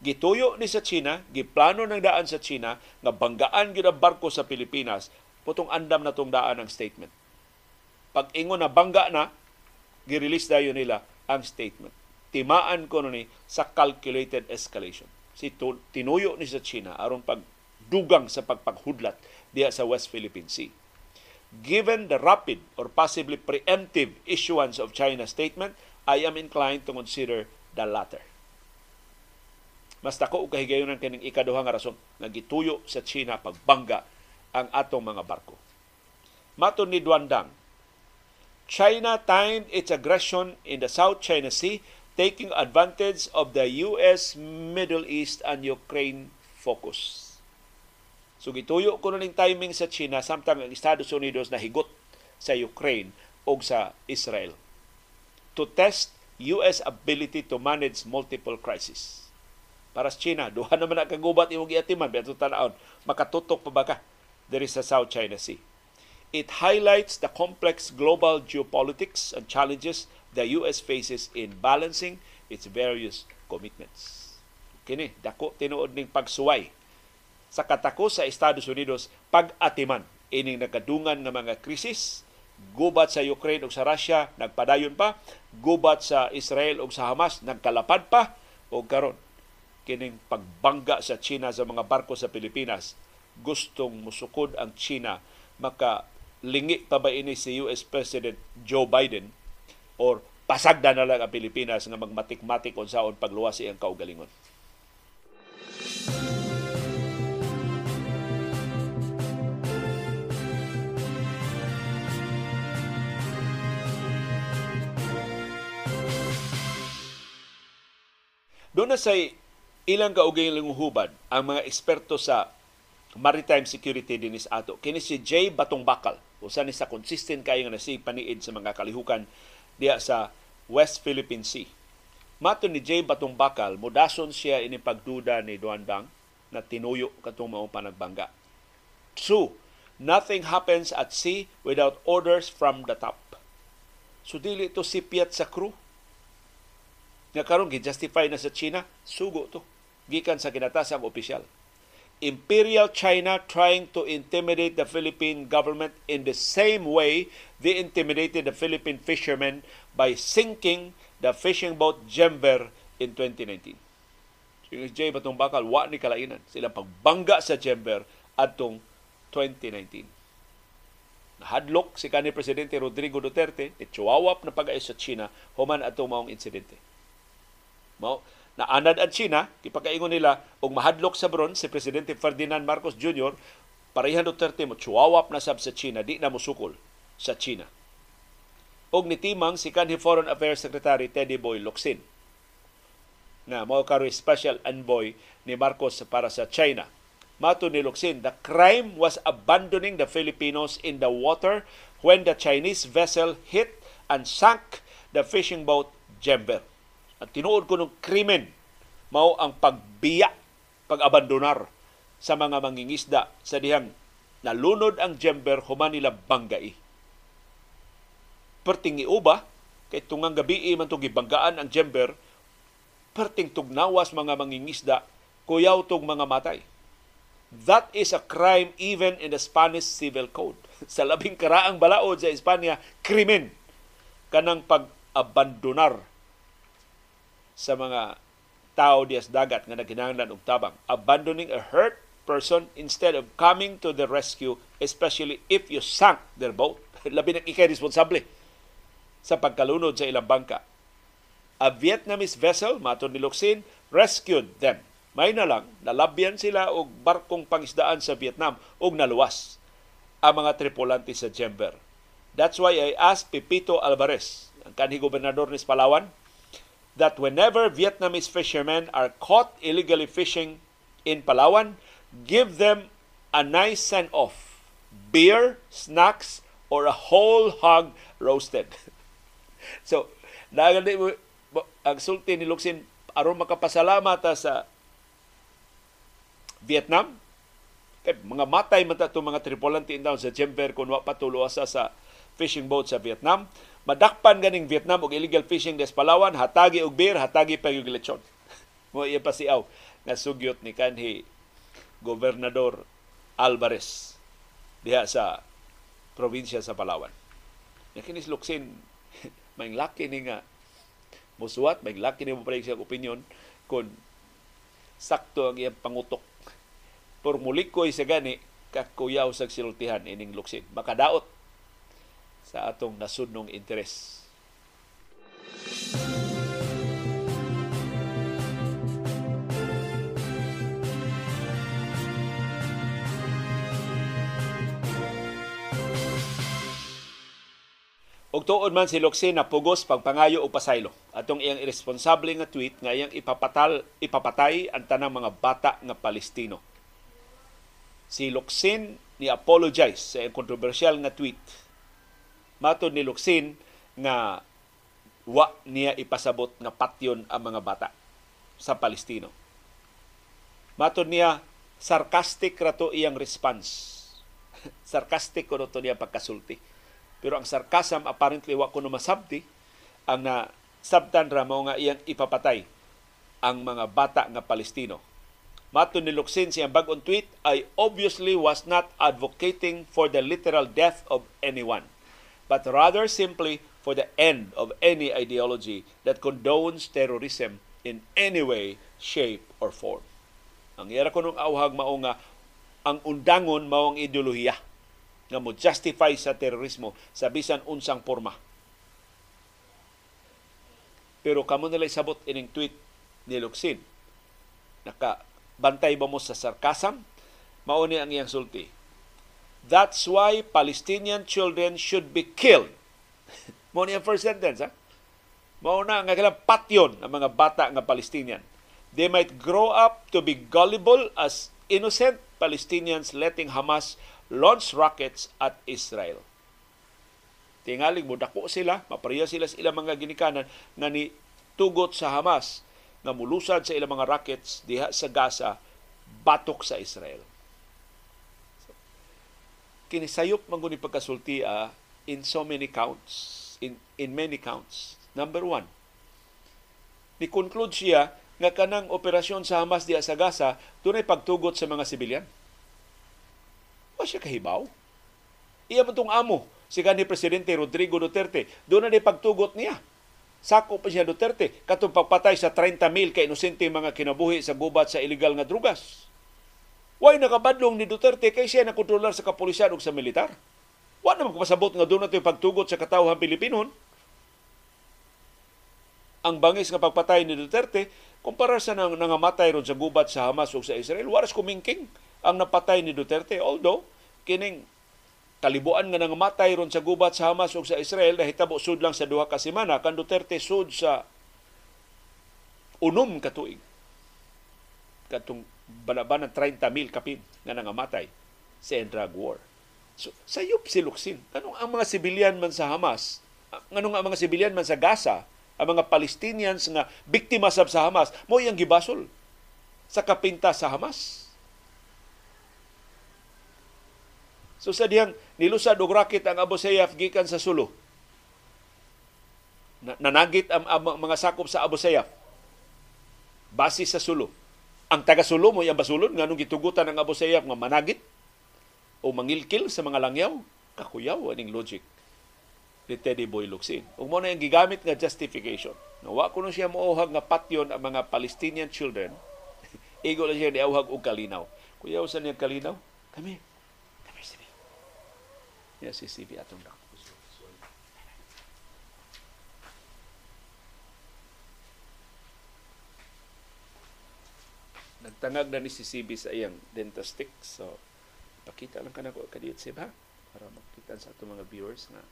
gituyo ni sa China, giplano ng daan sa China, nga banggaan gyud barko sa Pilipinas, putong andam na tong daan ang statement. Pag ingon na bangga na, gi-release dayon nila ang statement timaan ko ni sa calculated escalation. Si tinuyo ni sa China aron pagdugang sa pagpaghudlat diya sa West Philippine Sea. given the rapid or possibly preemptive issuance of China's statement, I am inclined to consider the latter. Mas dako og kahigayon kining ikaduha nga rason nga gituyo sa China pagbangga ang atong mga barko. Mato ni Duandang, China timed its aggression in the South China Sea taking advantage of the US, Middle East, and Ukraine focus. So gituyo ko ning timing sa China samtang ang Estados Unidos nahigot sa Ukraine o sa Israel to test US ability to manage multiple crises. Para sa China, duha naman na kagubat imong giatiman, pero tanawon, makatutok pa ba ka diri sa South China Sea. It highlights the complex global geopolitics and challenges the US faces in balancing its various commitments. Kini, dako tinuod ning pagsuway sa katako sa Estados Unidos pag-atiman ining nakadungan nga mga krisis gubat sa Ukraine ug sa Russia nagpadayon pa gubat sa Israel ug sa Hamas nagkalapad pa ug karon kining pagbangga sa China sa mga barko sa Pilipinas gustong musukod ang China maka lingi pa ba ini si US President Joe Biden or pasagda na lang ang Pilipinas nga magmatik-matik unsaon pagluwas iyang kaugalingon. Doon na sa ilang kaugaling hubad ang mga eksperto sa maritime security dinis ato. Kini si Jay Batong Bakal. Usa ni sa consistent kayo nga si paniid sa mga kalihukan diya sa West Philippine Sea. Mato ni Jay Batong Bakal, mudason siya ini pagduda ni Duan Bang na tinuyo katong mao panagbangga. True, nothing happens at sea without orders from the top. So dili to sipyat sa crew nga karon gi-justify na sa China, sugo to. Gikan sa ginatasang opisyal. Imperial China trying to intimidate the Philippine government in the same way they intimidated the Philippine fishermen by sinking the fishing boat Jember in 2019. Yung Jay Batong Bakal, wa ni kalainan. Sila pagbangga sa Jember atong 2019. Nahadlok si kanhi Presidente Rodrigo Duterte, itsuwawap na pag sa China, human atong maong insidente. Mao na anad ang China, kipakaingon nila og mahadlok sa bron si presidente Ferdinand Marcos Jr. parehan Duterte mo chuwawap na sab sa China, di na musukol sa China. Og nitimang si kanhi Foreign Affairs Secretary Teddy Boy Locsin na mao karoy special envoy ni Marcos para sa China. Mato ni Locsin, the crime was abandoning the Filipinos in the water when the Chinese vessel hit and sank the fishing boat Jember. At tinuod ko ng krimen mao ang pagbiya, pag-abandonar sa mga mangingisda sa dihang nalunod ang Jember human nila banggai. Perting iuba, kay tungang gabi man itong gibanggaan ang Jember, perting tugnawas mga mangingisda, kuyaw tong mga matay. That is a crime even in the Spanish Civil Code. <laughs> sa labing karaang balaod sa Espanya, krimen kanang pag-abandonar sa mga tao dias dagat nga nagkinahanglan og tabang. Abandoning a hurt person instead of coming to the rescue especially if you sank their boat. <laughs> Labi na ikay responsable sa pagkalunod sa ilang bangka. A Vietnamese vessel maton ni Luxin rescued them. May na lang nalabyan sila og barkong pangisdaan sa Vietnam og naluwas ang mga tripulante sa Jember that's why I asked Pepito Alvarez ang kanhi gobernador ni Palawan that whenever Vietnamese fishermen are caught illegally fishing in Palawan, give them a nice send off beer, snacks, or a whole hog roasted. <laughs> so, nagali mo, ang sulti ni Luxin, aron makapasalamat sa Vietnam, kay mga matay man ta mga tripulante in sa Jember kung wa patulo sa fishing boat sa Vietnam madakpan ganing Vietnam og illegal fishing des Palawan, hatagi og beer, hatagi pa yung lechon. <laughs> Mo iya pa siaw na sugyot ni kanhi gobernador Alvarez diha sa probinsya sa Palawan. Ya kinis luksin <laughs> may laki ni nga musuwat, may laki ni mo pa siya opinion kung sakto ang iyang pangutok. Por mulikoy sa gani kakuyaw sa siltihan ining luksin. Makadaot sa atong nasudnong interes. Og tuod man si Locsin na pugos pagpangayo o pasaylo. Atong iyang irresponsable nga tweet nga iyang ipapatal, ipapatay ang tanang mga bata nga Palestino. Si Locsin ni apologize sa iyang kontrobersyal nga tweet. Matod ni Locsin nga wa niya ipasabot nga patyon ang mga bata sa Palestino. Matod niya sarcastic rato iyang response. <laughs> sarcastic ko to niya pagkasulti pero ang sarcasm apparently wa kuno masabti ang na sabtan ra nga iyang ipapatay ang mga bata nga Palestino. Mato ni Luxin siyang bag-on tweet, I obviously was not advocating for the literal death of anyone, but rather simply for the end of any ideology that condones terrorism in any way, shape, or form. Ang ira ko nung awhag mao nga ang undangon mao ang ideolohiya nga mo justify sa terorismo sa bisan unsang porma. Pero kamo nila sabot ining tweet ni Luxin. Naka bantay ba mo sa sarkasam? Mao ni ang iyang sulti. That's why Palestinian children should be killed. <laughs> Mao ni ang first sentence, ha? Mao na nga kailang patyon ang mga bata nga Palestinian. They might grow up to be gullible as innocent Palestinians letting Hamas launch rockets at Israel. Tingaling mo dako sila, mapareha sila sa ilang mga ginikanan nga ni tugot sa Hamas nga mulusad sa ilang mga rockets diha sa Gaza batok sa Israel. Kinisayop man ni pagkasulti uh, in so many counts, in, in many counts. Number one, ni conclude siya nga kanang operasyon sa Hamas diha sa Gaza tunay pagtugot sa mga sibilyan Wa siya kahibaw. Iya mo itong amo, si kanhi Presidente Rodrigo Duterte. Na di pagtugot niya. Sako pa siya Duterte. Katong pagpatay sa 30 mil ka inosente mga kinabuhi sa gubat sa illegal nga drugas. Way nakabadlong ni Duterte kay siya nakontrolar sa kapulisan ug sa militar. Wa na magpasabot nga doon nato pagtugot sa katawhan Pilipinon. Ang bangis nga pagpatay ni Duterte kumpara sa nang nangamatay ron sa gubat sa Hamas ug sa Israel, waras kumingking ang napatay ni Duterte. Although, kining kalibuan nga nangamatay ron sa gubat sa Hamas ug sa Israel nahitabo sud lang sa duha ka semana kan Duterte sud sa unom ka tuig katong banaban 30 mil kapin nga nangamatay sa drug war. So, sayop si Luksin. Anong ang mga sibilyan man sa Hamas, anong ang mga sibilyan man sa Gaza, ang mga Palestinians nga biktima sab sa Hamas, mo yang gibasol sa kapinta sa Hamas. So sa diyang nilusad og rocket ang Abu Sayyaf gikan sa Sulo. Nanagit ang, ang mga sakop sa Abu Sayyaf. Base sa Sulo. Ang taga Sulo mo yung basulon nga nung gitugutan ng Abu Sayyaf managit o mangilkil sa mga langyaw. Kakuyaw aning logic ni Teddy Boy Luxin. Ug mo na yung gigamit nga justification. Nawa ko siya moauhag nga patyon ang mga Palestinian children. <laughs> Igo lang siya niauhag og kalinaw. Kuyaw sa niya kalinaw? Kami, Ya si CCTV atong dako. Nagtangag na ni si CB sa iyang dentist So, pakita lang ka na ko kadiyot si ba? Para makita sa atong mga viewers na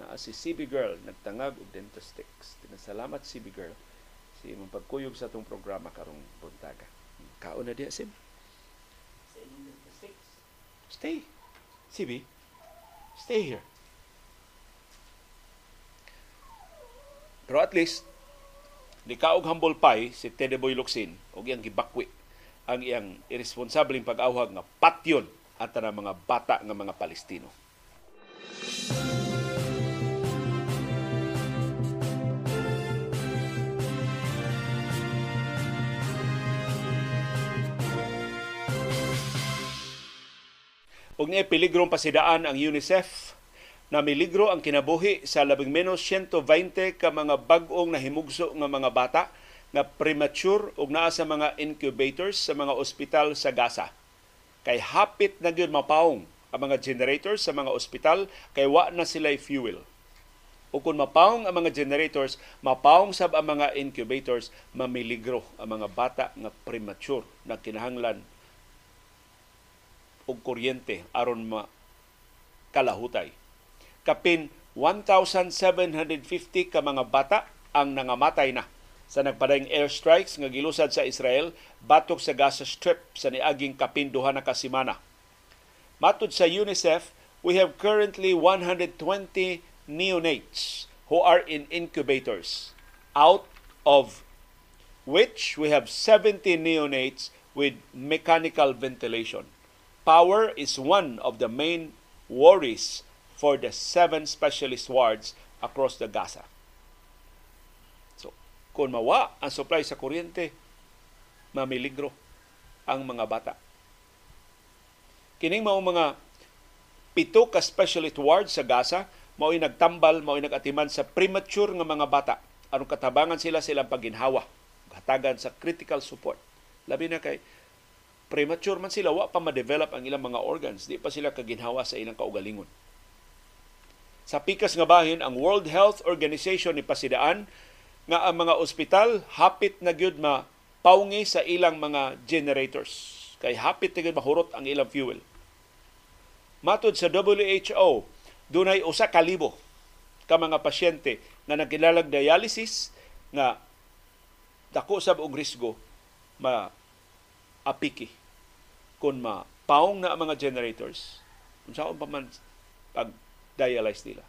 na si CB Girl nagtangag og dentist sticks. Tinasalamat CB Girl si imong pagkuyog sa atong programa karong buntaga. Kaon na diya sim. Stay. CB. Stay here. Pero at least, ni kaog humble pie si Tede Boy Locsin og iyang gibakwi ang iyang irresponsableng pag-awhag nga patyon at mga bata nga mga Palestino. ug ni peligrong pasidaan ang UNICEF na miligro ang kinabuhi sa labing menos 120 ka mga bag-ong nahimugso nga mga bata nga premature ug naa sa mga incubators sa mga ospital sa Gaza. Kay hapit na gyud mapaong ang mga generators sa mga ospital kay wa na sila fuel. O kung mapawong ang mga generators, mapawong sab ang mga incubators, mamiligro ang mga bata nga premature na kinahanglan og kuryente aron ma kalahutay. Kapin 1,750 ka mga bata ang nangamatay na sa nagpadayong airstrikes nga gilusad sa Israel batok sa Gaza Strip sa niaging kapin duha na kasimana. Matud sa UNICEF, we have currently 120 neonates who are in incubators, out of which we have 70 neonates with mechanical ventilation. Power is one of the main worries for the seven specialist wards across the Gaza. Kung mawa ang supply sa kuryente, mamiligro ang mga bata. Kining mao mga pito ka specialist wards sa Gaza mao'y nagtambal, mao'y nagatiman sa premature nga mga bata. Anong katabangan sila silang paginhawa, hatagan sa critical support. Labi na kay premature man sila, wa pa ma-develop ang ilang mga organs, di pa sila kaginhawa sa ilang kaugalingon. Sa pikas nga bahin, ang World Health Organization ni pasidaan nga ang mga ospital hapit na gyud ma paungi sa ilang mga generators. Kay hapit na gyud mahurot ang ilang fuel. Matod sa WHO, dunay usa ka libo ka mga pasyente nga nagkilalag dialysis nga dako sab og risgo ma apiki kung mapaong na ang mga generators kung saan pa man pag dialyze nila.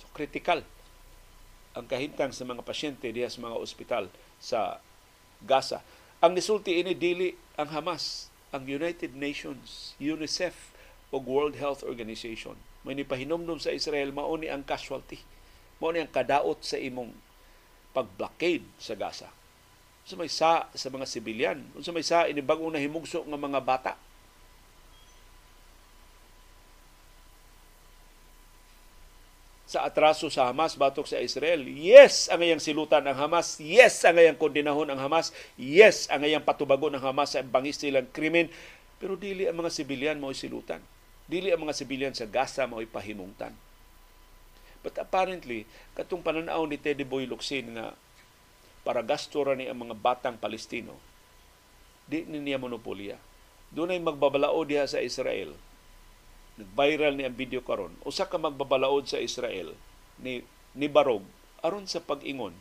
So critical ang kahintang sa mga pasyente diha sa mga ospital sa Gaza. Ang nisulti ini dili ang Hamas, ang United Nations, UNICEF o World Health Organization. May nipahinomdom sa Israel mao ni ang casualty. Mao ni ang kadaot sa imong pag-blockade sa Gaza Unsa may sa sa mga sibilyan? Unsa may sa ini bag-o na himugso nga mga bata? Sa atraso sa Hamas batok sa Israel. Yes, ang ayang silutan ang Hamas. Yes, ang ayang kondenahon ang Hamas. Yes, ang ayang patubagon ang Hamas sa bangis nilang krimen. Pero dili ang mga sibilyan mo silutan. Dili ang mga sibilyan sa Gaza mo pahimungtan. But apparently, katong pananaw ni Teddy Boy Locsin nga para gasto ra ni ang mga batang Palestino, di ni niya monopolya. Doon ay magbabalao diha sa Israel. Nag-viral ni ang video karon. Usa ka magbabalaod sa Israel ni ni Barog aron sa pag-ingon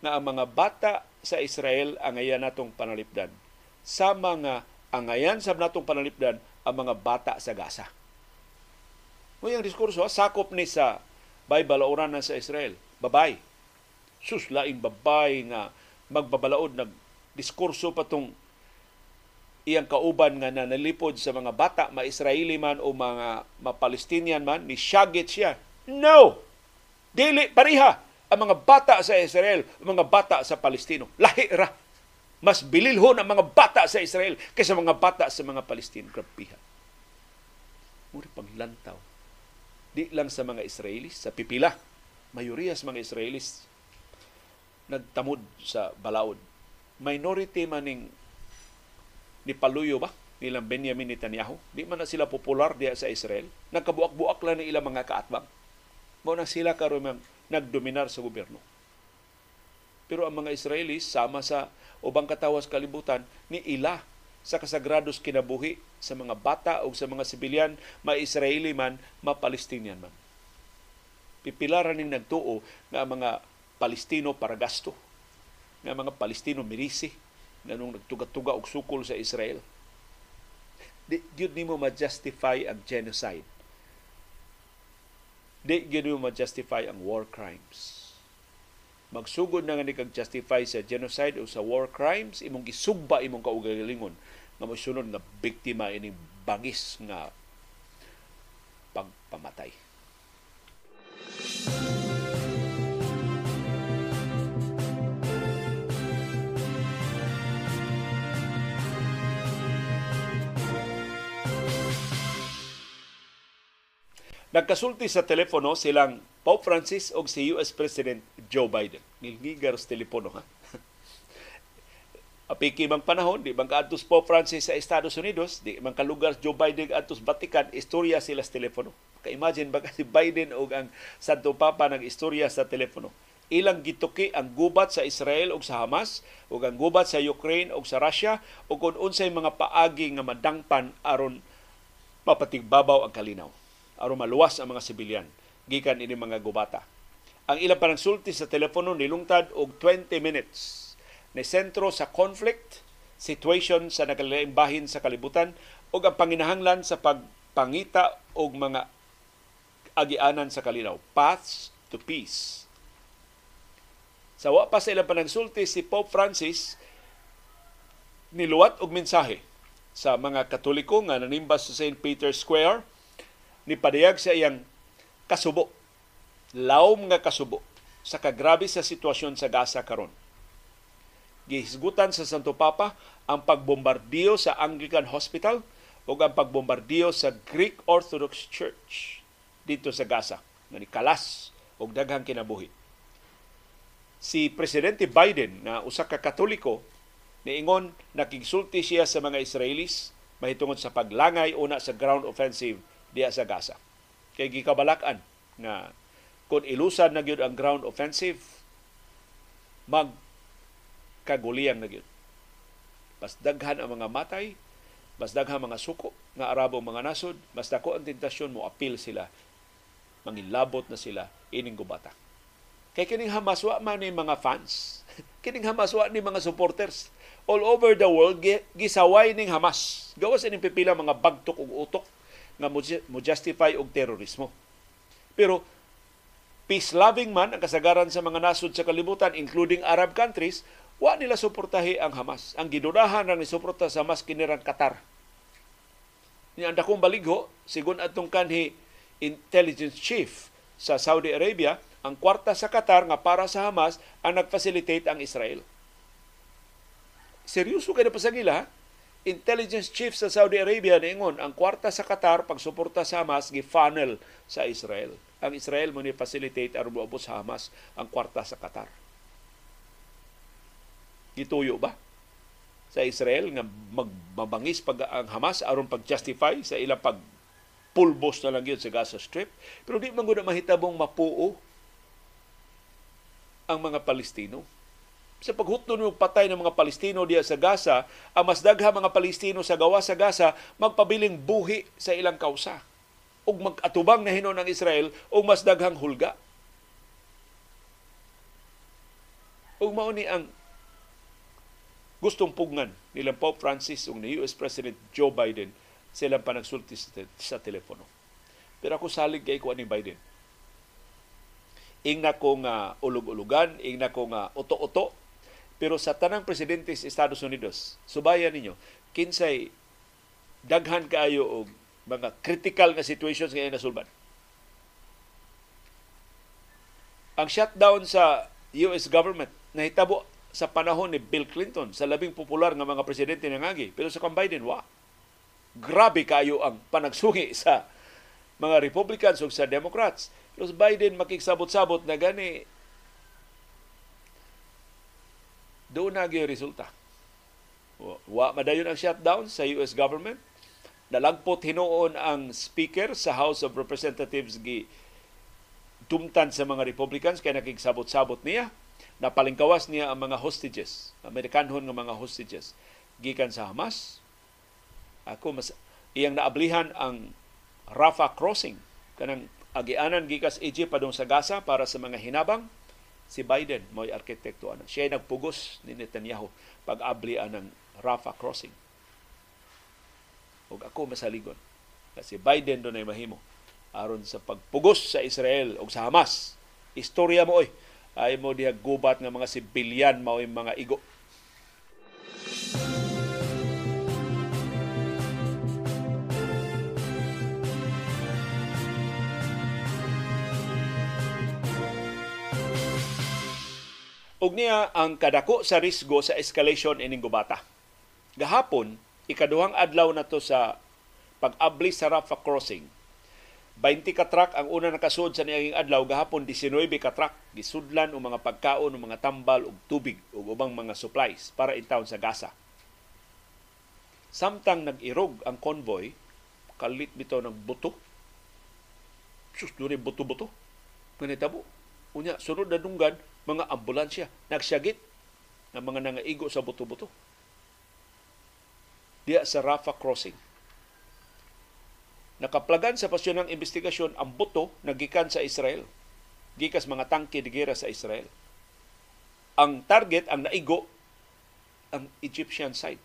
na ang mga bata sa Israel ang ayan natong panalipdan. Sa mga angayan sa natong panalipdan ang mga bata sa Gaza. Mo yung diskurso, sakop ni sa Bible oran sa Israel. Babay sus laing babay nga magbabalaod nag diskurso patong iyang kauban nga nanalipod sa mga bata, ma-Israeli man o mga ma-Palestinian man, ni Shagit siya. No! Dili, pariha ang mga bata sa Israel, ang mga bata sa Palestino. Lahi ra. Mas bililhon ang mga bata sa Israel kaysa mga bata sa mga Palestino. Grabiha. Muna paglantaw. Di lang sa mga Israelis, sa pipila. Mayoriya sa mga Israelis nagtamod sa balaod. Minority maning ni Paluyo ba? Nilang Benjamin Netanyahu. Di man na sila popular diya sa Israel. Nagkabuak-buak lang ni ilang mga kaatbang. Mo na sila karon nagdominar sa gobyerno. Pero ang mga Israelis sama sa ubang katawas kalibutan ni ila sa kasagrados kinabuhi sa mga bata o sa mga sibilyan, ma-Israeli man, ma-Palestinian man. Pipilaran ning nagtuo nga mga Palestino para gasto nga mga Palestino mirisi nga nung nagtuga-tuga og sukol sa Israel. Di gyud nimo ma-justify ang genocide. Di gyud nimo ma-justify ang war crimes. Magsugod na nga ni kag justify sa genocide o sa war crimes, imong gisugba imong kaugalingon nga mosunod nga biktima ining bangis nga pagpamatay. Música Nagkasulti sa telepono silang Pope Francis o si US President Joe Biden. Nilgigar sa telepono ha. <laughs> apiki mang panahon, di man kaadtos Pope Francis sa Estados Unidos, di man kalugar Joe Biden adtos Vatican, istorya sila sa telepono. Ka-imagine ba si Biden o ang Santo Papa ng istorya sa telepono. Ilang gituki ang gubat sa Israel o sa Hamas, o ang gubat sa Ukraine o sa Russia, o kung unsay mga paagi nga madangpan aron mapatigbabaw ang kalinaw. Aron maluwas ang mga sibilyan gikan ini mga gubata. Ang ilang panagsulti sa telepono nilungtad og 20 minutes ni sentro sa conflict situation sa nagalaing bahin sa kalibutan ug ang panginahanglan sa pagpangita og mga agianan sa kalinaw paths to peace sa wa pa sa ilang panagsulti si Pope Francis niluwat og mensahe sa mga Katoliko nga nanimbas sa St. Peter's Square ni padayag sa iyang kasubo. Lawom nga kasubo. Sa kagrabe sa sitwasyon sa Gaza karon. Gihisgutan sa Santo Papa ang pagbombardiyo sa Anglican Hospital o ang pagbombardiyo sa Greek Orthodox Church dito sa Gaza nga kalas og daghang kinabuhi. Si Presidente Biden na usa ka Katoliko niingon nakigsulti siya sa mga Israelis mahitungod sa paglangay una sa ground offensive diya sa Gaza. Kay gikabalakan nga kung ilusan na gyud ang ground offensive mag kaguliyang na gyud. Mas daghan ang mga matay, mas daghan mga suko nga arabo mga nasod, mas dako ang tentasyon mo apil sila. Mangilabot na sila ining gubata. Kay kining Hamas wa man ni mga fans. <laughs> kining Hamas wa ni mga supporters. All over the world gisaway ning Hamas. Gawas ining pipila mga bagtok ug utok nga mo justify og terorismo. Pero peace-loving man ang kasagaran sa mga nasod sa kalibutan, including Arab countries, Wa nila suportahi ang Hamas. Ang gidudahan ra ni suporta sa Hamas kinirang Qatar. Ni anda kong baligho, sigun atong kanhi intelligence chief sa Saudi Arabia, ang kwarta sa Qatar nga para sa Hamas ang nag-facilitate ang Israel. Seryoso kay pasagila, intelligence chief sa Saudi Arabia niingon ang kwarta sa Qatar pagsuporta sa Hamas gi-funnel sa Israel. Ang Israel mo ni facilitate aron moabot sa Hamas ang kwarta sa Qatar gituyo ba sa Israel nga magmabangis pag ang Hamas aron pag-justify sa ilang pag pulbos na lang yun sa Gaza Strip. Pero di man gud mahitabong mapuo ang mga Palestino. Sa paghutnon ng patay ng mga Palestino diya sa Gaza, ang mas dagha mga Palestino sa gawa sa Gaza magpabiling buhi sa ilang kausa ug mag-atubang na hinon ng Israel ug mas daghang hulga. Ug mao ang gustong pugnan nilang Pope Francis ug ni US President Joe Biden silang panagsulti sa telepono. Pero ako salig kay ko ni Biden. Ingna ko nga ulog-ulugan, ingna ko nga uto-uto, pero sa tanang presidente sa Estados Unidos, subayan ninyo, kinsay daghan kaayo og mga critical nga situations nga nasulban. Ang shutdown sa US government nahitabo sa panahon ni Bill Clinton, sa labing popular nga mga presidente ng agi. Pero sa kang Biden, wa. Grabe kayo ang panagsungi <laughs> sa mga Republicans o sa Democrats. Pero sa Biden makiksabot-sabot na gani doon na resulta. Wa madayon ang shutdown sa US government. Nalagpot hinuon ang speaker sa House of Representatives gi tumtan sa mga Republicans kaya nakiksabot-sabot niya napalingkawas niya ang mga hostages, Amerikanhon nga mga hostages gikan sa Hamas. Ako mas iyang naablihan ang Rafah crossing kanang agianan gikas Egypt padung sa Gaza para sa mga hinabang si Biden mo'y arkitekto ana. Siya nagpugos ni Netanyahu pag-abli ng Rafah crossing. Ug ako masaligon kasi Biden do ay mahimo aron sa pagpugos sa Israel ug sa Hamas. Istorya mo oy ay mo diha gubat nga mga sibilyan mao mga igo. Ug niya ang kadako sa risgo sa escalation ining gubata. Gahapon, ikaduhang adlaw na to sa pag-abli sa Rafah crossing, 20 ka truck ang una nakasud sa niyang adlaw gahapon 19 ka truck gisudlan og mga pagkaon og mga tambal ug tubig ug ubang mga supplies para intawon sa Gaza. Samtang nag-irog ang convoy, kalit bitaw ng buto. Sus, doon buto-buto. Manitabo. Unya, sunod na dunggan, mga ambulansya, nagsyagit ng mga nangaigo sa buto-buto. Diya sa Rafah Crossing. Nakaplagan sa pasyon ng investigasyon ang buto nagikan sa Israel. Gikas mga tangke de gera sa Israel. Ang target, ang naigo, ang Egyptian side.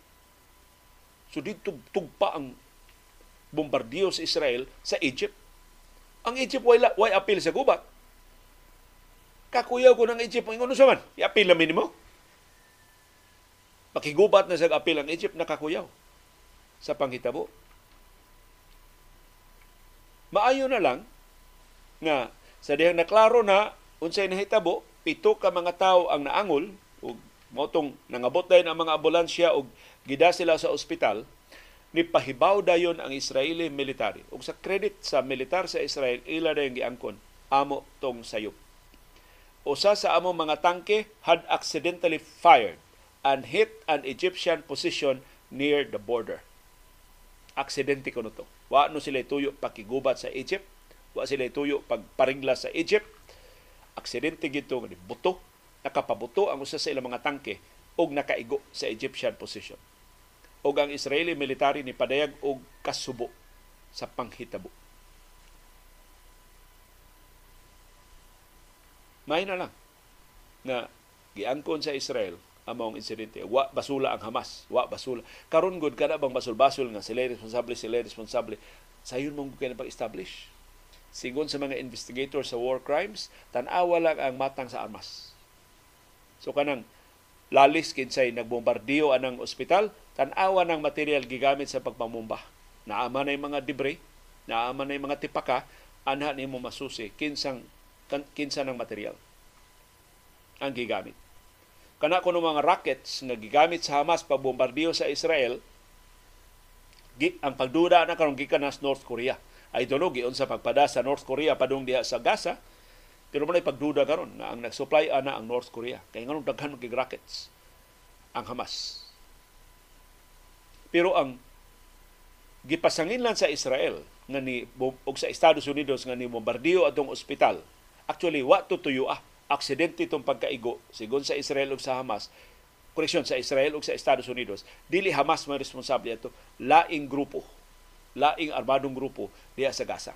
So dito tugpa ang bombardiyo sa Israel sa Egypt. Ang Egypt wala way appeal sa gubat. Kakuyaw ko ng Egypt ang ano man, i-appeal namin mo. Makigubat na sa appeal ang Egypt nakakuyaw sa panghitabo. Maayo na lang nga sa dihang naklaro na unsay nahitabo, pito ka mga tawo ang naangol ug motong nangabot dayon ang mga ambulansya og gida sila sa ospital ni pahibaw dayon ang Israeli military. Ug sa credit sa militar sa Israel, ila dayon giangkon amo tong sayop. Usa sa amo mga tangke had accidentally fired and hit an Egyptian position near the border. Aksidente ko to. Wa no sila tuyo pakigubat sa Egypt, wa sila tuyo pagparingla sa Egypt. Aksidente gito nga buto, nakapabuto ang usa sa ilang mga tangke ug nakaigo sa Egyptian position. Ug ang Israeli military ni padayag og kasubo sa panghitabo. May na lang nga giangkon sa Israel among insidente. Wa basula ang Hamas. Wa basula. Karon gud kada bang basol-basol nga sila responsable, sila responsable. Sayon mong kaya pag-establish. Sigon sa mga investigator sa war crimes, tan-awa lang ang matang sa armas. So kanang lalis kinsay nagbombardiyo anang ospital, tan-awa ng material gigamit sa pagpamumba. Naama na yung mga debris, naama na yung mga tipaka, anha ni mo masusi kinsang kinsa ng material ang gigamit. Kana kuno mga rockets nga gigamit sa Hamas pagbombardiyo sa Israel ang pagduda na karon gikan sa North Korea. Ay tulo giun sa pagpada sa North Korea padung diha sa Gaza pero man pagduda karon nga ang nag-supply ana ang North Korea. Kay nganong daghan mag rockets ang Hamas. Pero ang gipasangin lang sa Israel nga ni og sa Estados Unidos nga ni bombardiyo atong ospital actually wa tutuyo ah. Aksidente itong pagkaigo. Sigon sa Israel ug sa Hamas koreksyon sa Israel ug sa Estados Unidos dili Hamas man responsable ato laing grupo laing armadong grupo diha sa Gaza.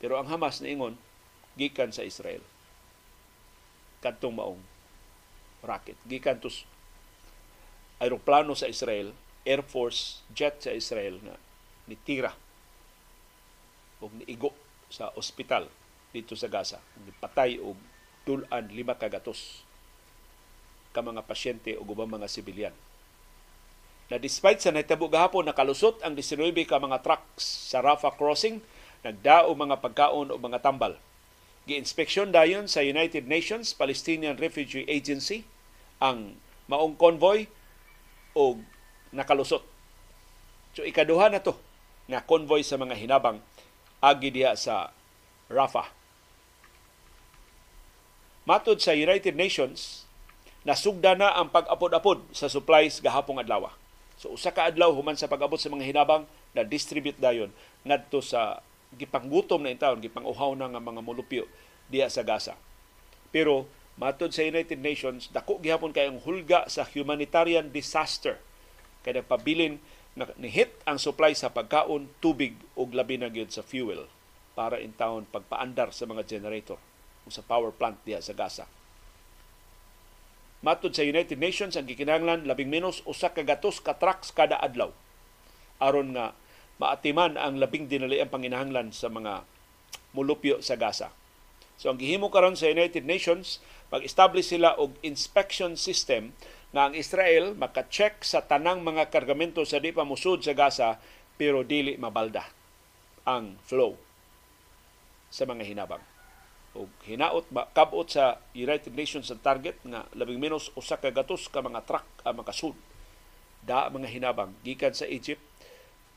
Pero ang Hamas niingon gikan sa Israel. Kadtong maong rocket gikan tus aeroplano sa Israel Air Force jet sa Israel na nitira o niigo sa ospital dito sa Gaza. Patay og tulan lima kagatos ka mga pasyente o ubang mga sibilyan. Na despite sa nahitabo gahapon nakalusot ang 19 ka mga trucks sa Rafah crossing, nagdao mga pagkaon o mga tambal. Gi-inspeksyon dayon sa United Nations Palestinian Refugee Agency ang maong convoy o nakalusot. So ikaduha na to nga convoy sa mga hinabang agi diha sa Rafah Matod sa United Nations, nasugda na ang pag-apod-apod sa supplies gahapong adlaw. So usa ka adlaw human sa pag-abot sa mga hinabang na distribute dayon ngadto sa gipanggutom na intawon, gipanguhaw na nga mga molupyo diya sa Gaza. Pero matod sa United Nations, dako gihapon kay ang hulga sa humanitarian disaster kay pabilin nihit ang supply sa pagkaon, tubig ug labi na gyud sa fuel para in town pagpaandar sa mga generator sa power plant diha sa Gaza. Matod sa United Nations ang gikinahanglan labing menos usa ka gatos ka trucks kada adlaw aron nga maatiman ang labing dinali ang panginahanglan sa mga mulupyo sa Gaza. So ang gihimo karon sa United Nations, mag-establish sila og inspection system nga ang Israel maka-check sa tanang mga kargamento sa di pa musud sa Gaza pero dili mabalda ang flow sa mga hinabang og hinaot ba kabot sa United Nations ang target nga labing menos usa ka gatos ka mga truck ang makasud da mga hinabang gikan sa Egypt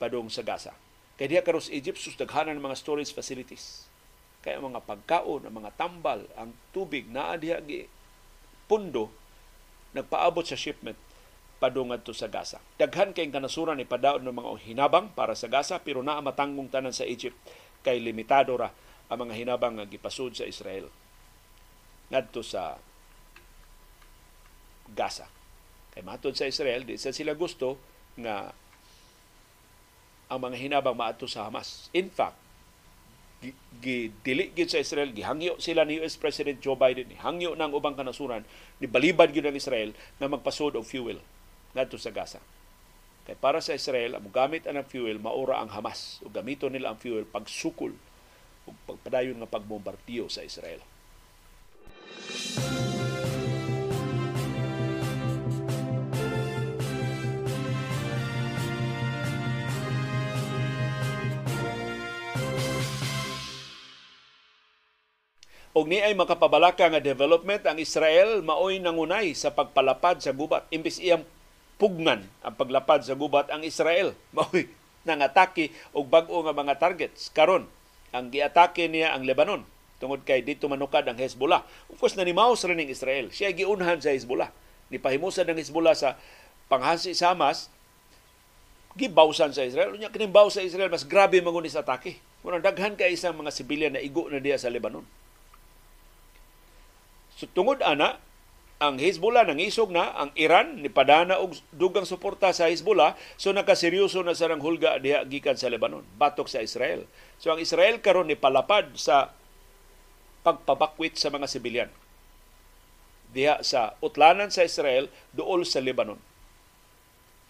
padung sa Gaza. Kay diha karos Egypt sus daghanan mga storage facilities. Kaya mga pagkaon, ang mga tambal, ang tubig naa diha gi pundo nagpaabot sa shipment padungad to sa Gaza. Daghan kay kanasuran ni padayon ng mga hinabang para sa Gaza pero naa matanggong tanan sa Egypt kay limitado ra ang mga hinabang nga gipasud sa Israel ngadto sa Gaza. Kay matod sa Israel, di sa sila gusto nga ang mga hinabang maato sa Hamas. In fact, gidili gid sa Israel gihangyo sila ni US President Joe Biden hangyo ng ubang kanasuran ni balibad gyud ang Israel na magpasod og fuel ngadto sa Gaza. Kay para sa Israel ang gamit ang fuel maura ang Hamas. Ug gamiton nila ang fuel pagsukol ug pagpadayon nga pagbombardiyo sa Israel og ni ay makapabalaka nga development ang Israel maoy nangunay sa pagpalapad sa gubat. Imbis iyang pugnan ang paglapad sa gubat ang Israel <laughs> maoy nangatake og bag-o nga mga targets. Karon ang giatake niya ang Lebanon. Tungod kay dito manukad ang Hezbollah. Of course nanimaos rin ng Israel. Siya giunhan sa Hezbollah. Ni pahimusan ng Hezbollah sa panghasi sa Hamas. Gibawsan sa Israel. Unya kining baw sa Israel mas grabe mangunis atake. Murang daghan kay isang mga sibilyan na igo na diya sa Lebanon So tungod ana, ang Hezbollah nangisog na, ang Iran ni padana og dugang suporta sa Hezbollah, so nakaseryoso na sarang hulga diha gikan sa Lebanon, batok sa Israel. So ang Israel karon ni palapad sa pagpabakwit sa mga sibilyan diha sa utlanan sa Israel duol sa Lebanon.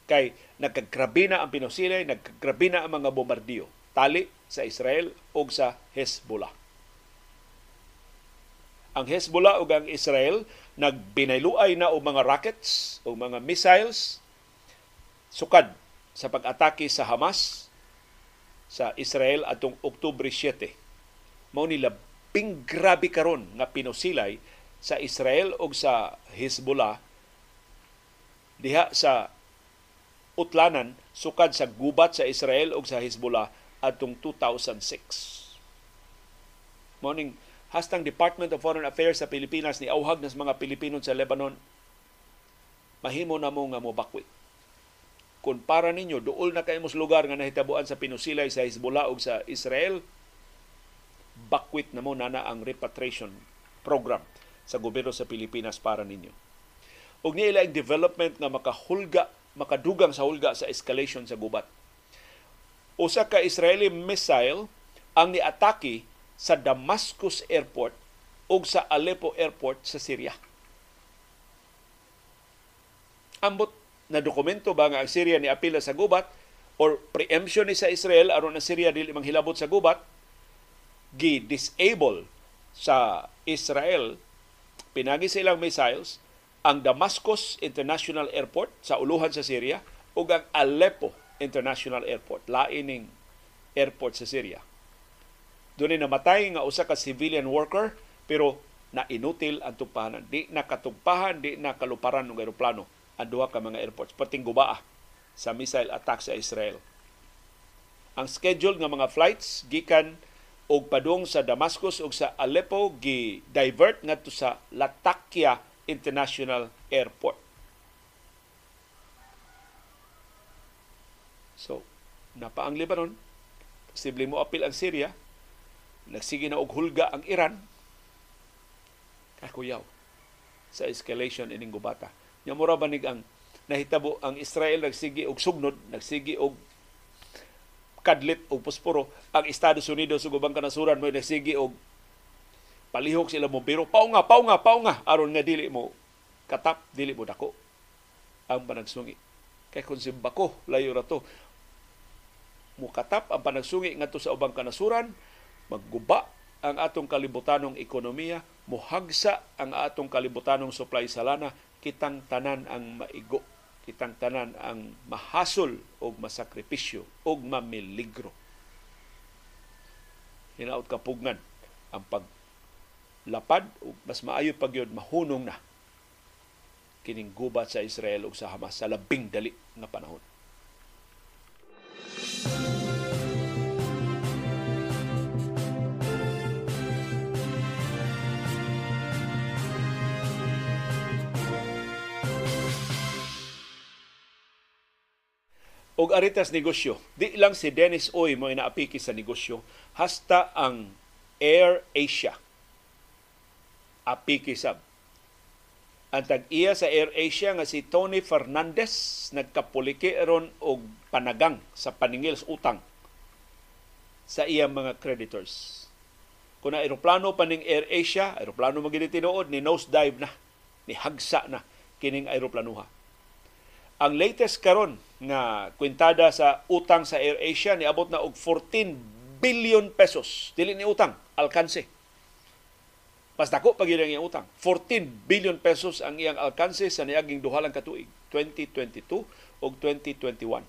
Kay nagkagrabe na ang pinusilay, nagkagrabe na ang mga bombardiyo tali sa Israel o sa Hezbollah ang Hezbollah ug ang Israel nagbinayluay na og mga rockets o mga missiles sukad sa pag-atake sa Hamas sa Israel atong Oktubre 7. Mao ni labing grabe karon nga pinusilay sa Israel ug sa Hezbollah diha sa utlanan sukad sa gubat sa Israel ug sa Hezbollah atong 2006. Morning hastang Department of Foreign Affairs sa Pilipinas ni auhag nas mga Pilipino sa Lebanon mahimo na mo nga mobakwit kung para ninyo duol na kay lugar nga nahitabuan sa pinusilay sa Hezbollah ug sa Israel bakwit na mo nana ang repatriation program sa gobyerno sa Pilipinas para ninyo. Ug niila ang development nga makahulga makadugang sa hulga sa escalation sa gubat. Usa ka Israeli missile ang niatake sa Damascus Airport o sa Aleppo Airport sa Syria. Ambot na dokumento ba nga ang Syria ni apila sa gubat or preemption ni sa Israel aron ang Syria dili manghilabot sa gubat gi-disable sa Israel pinagi sa ilang missiles ang Damascus International Airport sa uluhan sa Syria ug ang Aleppo International Airport lain ning airport sa Syria doon namatay nga usa ka civilian worker pero na inutil ang tugpahanan. Di nakatugpahan, di nakaluparan ng aeroplano ang duha ka mga airports. Pating gubaa sa missile attack sa Israel. Ang schedule nga mga flights gikan og padung sa Damascus ug sa Aleppo gi divert ngadto sa Latakia International Airport. So, napa ang Lebanon, posible mo apil ang Syria, nagsige na og hulga ang Iran. Kakuyaw sa escalation ining gubata. Nya mura banig ang nahitabo ang Israel nagsige og sugnod nagsige og kadlit og posporo ang Estados Unidos ug ubang kanasuran mo nagsige og palihok sila mo biro pao nga pao nga pao nga. Aron nga dili mo katap dili mo dako ang panagsungi. Kay kung simbako layo ra to. Mo katap ang panagsungi ngadto sa ubang kanasuran magguba ang atong kalibutanong ekonomiya, muhagsa ang atong kalibutanong supply sa lana, kitang tanan ang maigo, kitang tanan ang mahasol o masakripisyo o mamiligro. Hinaot kapugnan ang paglapad o mas maayo pag yun, mahunong na kining gubat sa Israel o sa Hamas sa labing dali nga panahon. Og aritas negosyo. Di lang si Dennis Oy mo inaapiki sa negosyo, hasta ang Air Asia. Apiki sab. Ang tag-iya sa Air Asia nga si Tony Fernandez nagkapuliki ron og panagang sa paningil sa utang sa iyang mga creditors. Kung na aeroplano pa ning Air Asia, aeroplano magini tinuod ni nose dive na, ni hagsa na kining aeroplanuha. Ang latest karon nga kwintada sa utang sa AirAsia niabot na og 14 billion pesos. Dili ni utang, alkanse. Mas dako pag iyang utang. 14 billion pesos ang iyang alkanse sa niaging duha lang katuig, 2022 ug 2021.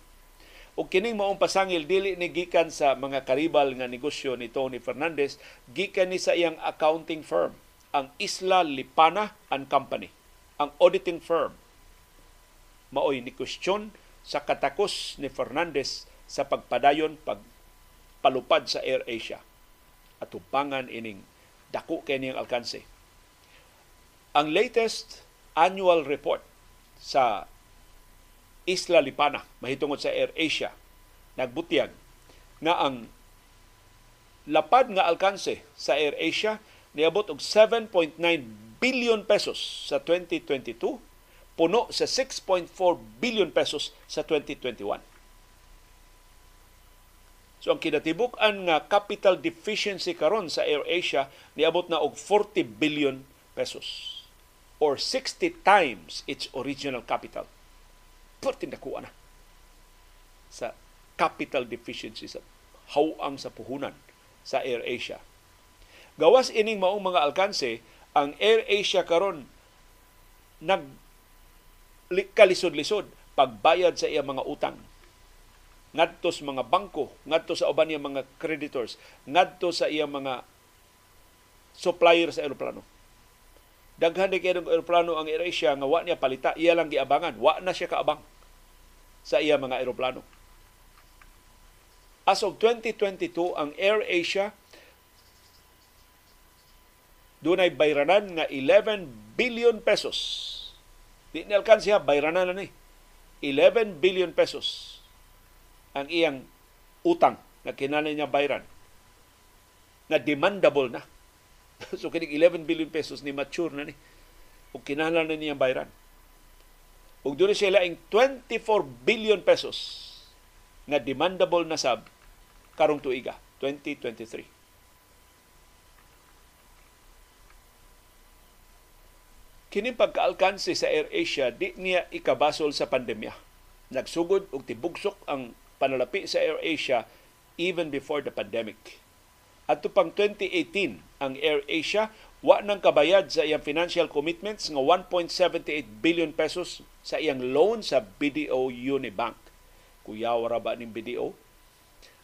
O kining maong pasangil dili ni gikan sa mga karibal nga negosyo ni Tony Fernandez, gikan ni sa iyang accounting firm, ang Isla Lipana and Company, ang auditing firm maoy ni question sa katakos ni Fernandez sa pagpadayon pagpalupad sa Air Asia at tubangan ining dako kay niyang alkanse. Ang latest annual report sa Isla Lipana mahitungod sa Air Asia nagbutiyag nga ang lapad nga alkanse sa Air Asia niabot og 7.9 billion pesos sa 2022 puno sa 6.4 billion pesos sa 2021. So ang kinatibuk-an nga capital deficiency karon sa AirAsia niabot na og 40 billion pesos or 60 times its original capital. Pertin na sa capital deficiency sa hawang sa puhunan sa AirAsia. Gawas ining maong mga alkanse, ang AirAsia karon nag kalisod-lisod pagbayad sa iyang mga utang ngadto sa mga bangko, ngadto sa uban mga creditors, ngadto sa iyang mga supplier sa eroplano. Daghan di kay eroplano ang AirAsia nga wa niya palita, iya lang giabangan, wa na siya kaabang sa iyang mga eroplano. As of 2022, ang AirAsia dunay bayranan nga 11 billion pesos Di ni alkansiya, bayrana na ni. 11 billion pesos ang iyang utang na kinahanglan niya bayran na demandable na. <laughs> so kining 11 billion pesos ni mature na ni. O kinahanglan na niya bayran. Ug doon sila ing 24 billion pesos na demandable na sab karong tuiga 2023. Kini pagkaalkanse sa AirAsia di niya ikabasol sa pandemya. Nagsugod og tibugsok ang panalapi sa AirAsia even before the pandemic. At pang 2018, ang AirAsia wa nang kabayad sa iyang financial commitments nga 1.78 billion pesos sa iyang loan sa BDO Unibank. Kuyaw ra ba ning BDO?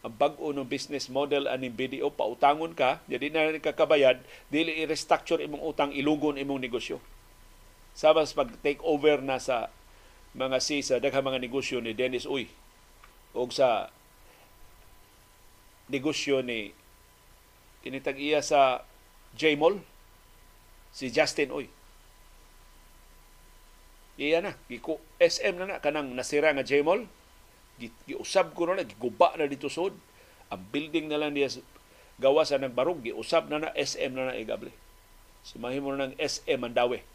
Ang bag-o ng business model aning BDO pautangon ka, jadi na kakabayad, dili i-restructure imong utang ilugon imong negosyo Sabas pag take over na sa mga sisa daghang mga negosyo ni Dennis Uy o sa negosyo ni kinitag iya sa J-Mall si Justin Uy. Iya na, giko SM na na kanang nasira nga J-Mall. Giusab ko na giguba na dito sud. Ang building na lang niya gawa sa nagbarog, giusab na na SM na na igable. Sumahin mo na ng SM Mandawi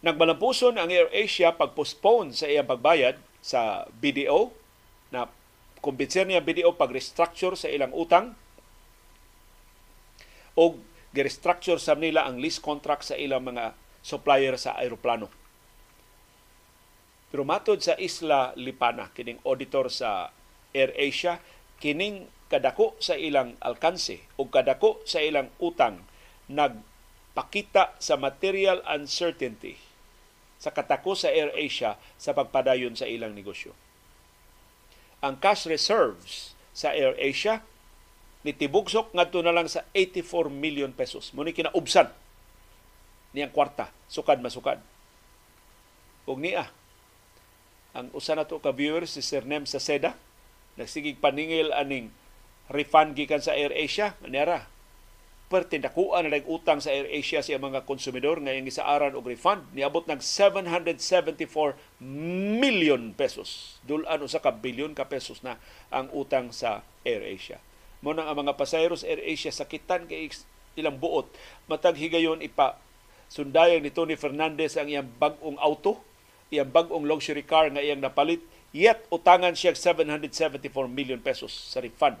Nagmalampuson ang AirAsia pag-postpone sa iyang pagbayad sa BDO na kumbinser niya BDO pag-restructure sa ilang utang o gi-restructure sa nila ang lease contract sa ilang mga supplier sa aeroplano. Pero matod sa Isla Lipana, kining auditor sa AirAsia, kining kadako sa ilang alkanse o kadako sa ilang utang nagpakita sa material uncertainty sa katako sa AirAsia sa pagpadayon sa ilang negosyo. Ang cash reserves sa AirAsia nitibugsok ngadto na lang sa 84 million pesos. Muni kinaubsan niyang kwarta, sukad masukad. Ug niya ang usa na to ka viewers si Sir Nem sa Seda nagsigig paningil aning refund gikan sa AirAsia niara perti dakuan na utang sa AirAsia sa mga konsumidor ngayong gisaaran og refund niabot ng 774 million pesos. Dulan usa ka bilyon ka pesos na ang utang sa AirAsia. Mo nang ang mga pasayeros AirAsia sakitan kay ilang buot matag higayon ipa sundayan ni Tony Fernandez ang iyang bag-ong auto, iyang bag-ong luxury car nga iyang napalit, yet utangan siya 774 million pesos sa refund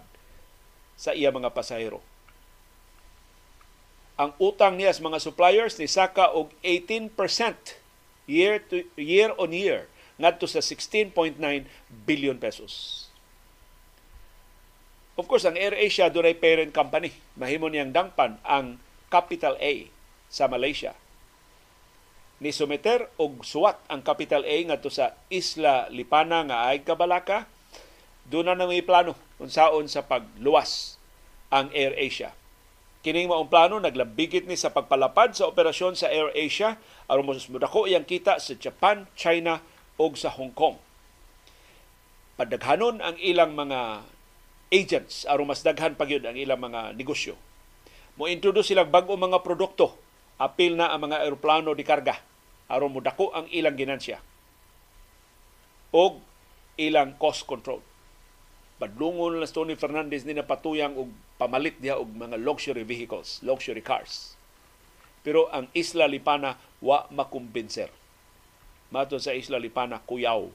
sa iya mga pasahero ang utang niya sa mga suppliers ni saka og 18% year to year on year ngadto sa 16.9 billion pesos. Of course, ang AirAsia dunay parent company. Mahimo niyang dangpan ang Capital A sa Malaysia. Ni sumeter og suwat ang Capital A ngadto sa Isla Lipana nga ay Kabalaka. Doon na may plano unsaon sa pagluwas ang AirAsia. Kining maong plano naglambigit ni sa pagpalapad sa operasyon sa AirAsia aron mo dako iyang kita sa Japan, China ug sa Hong Kong. Padaghanon ang ilang mga agents aron mas daghan pa ang ilang mga negosyo. Mo introduce silang bag-o mga produkto apil na ang mga eroplano di karga aron mo dako ang ilang ginansya og ilang cost control. Padlungon na Tony Fernandez ni napatuyang og pamalit diha og mga luxury vehicles, luxury cars. Pero ang Isla Lipana wa makumbinser. Mato sa Isla Lipana kuyaw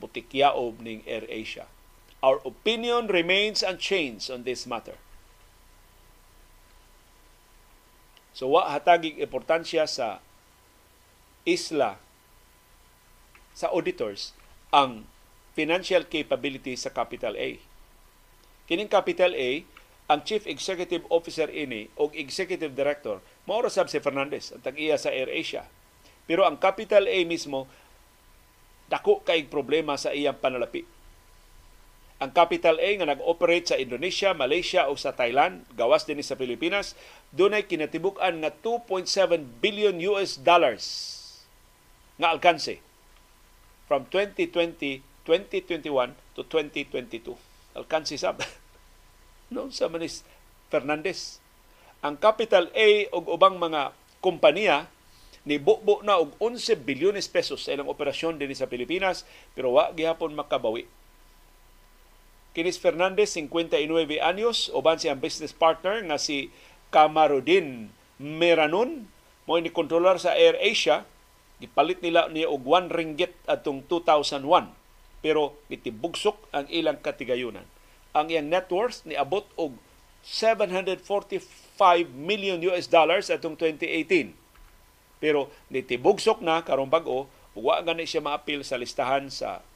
butikyaob ning Air Asia. Our opinion remains unchanged on this matter. So wa hatagig importansya sa isla sa auditors ang financial capability sa Capital A. Kining Capital A, ang Chief Executive Officer ini o Executive Director, maura sab si Fernandez, ang tag-iya sa AirAsia. Pero ang Capital A mismo, dako kay problema sa iyang panalapi. Ang Capital A nga nag-operate sa Indonesia, Malaysia o sa Thailand, gawas din sa Pilipinas, dunay kinatibuk-an nga 2.7 billion US dollars nga alkanse from 2020 2021 to 2022. Alkansi sab. <laughs> no, sa manis Fernandez. Ang Capital A ug ubang mga kompanya ni bubo na og 11 bilyones pesos sa ilang operasyon dinhi sa Pilipinas pero wa gihapon makabawi. Kinis Fernandez 59 anyos uban siyang business partner nga si Kamarudin Meranon mo ni kontrolar sa Air Asia gipalit nila niya og 1 ringgit atong 2001 pero gitibugsok ang ilang katigayunan. Ang iyang net worth ni abot og 745 million US dollars atong 2018. Pero nitibugsok na karong bag-o wa gani siya maapil sa listahan sa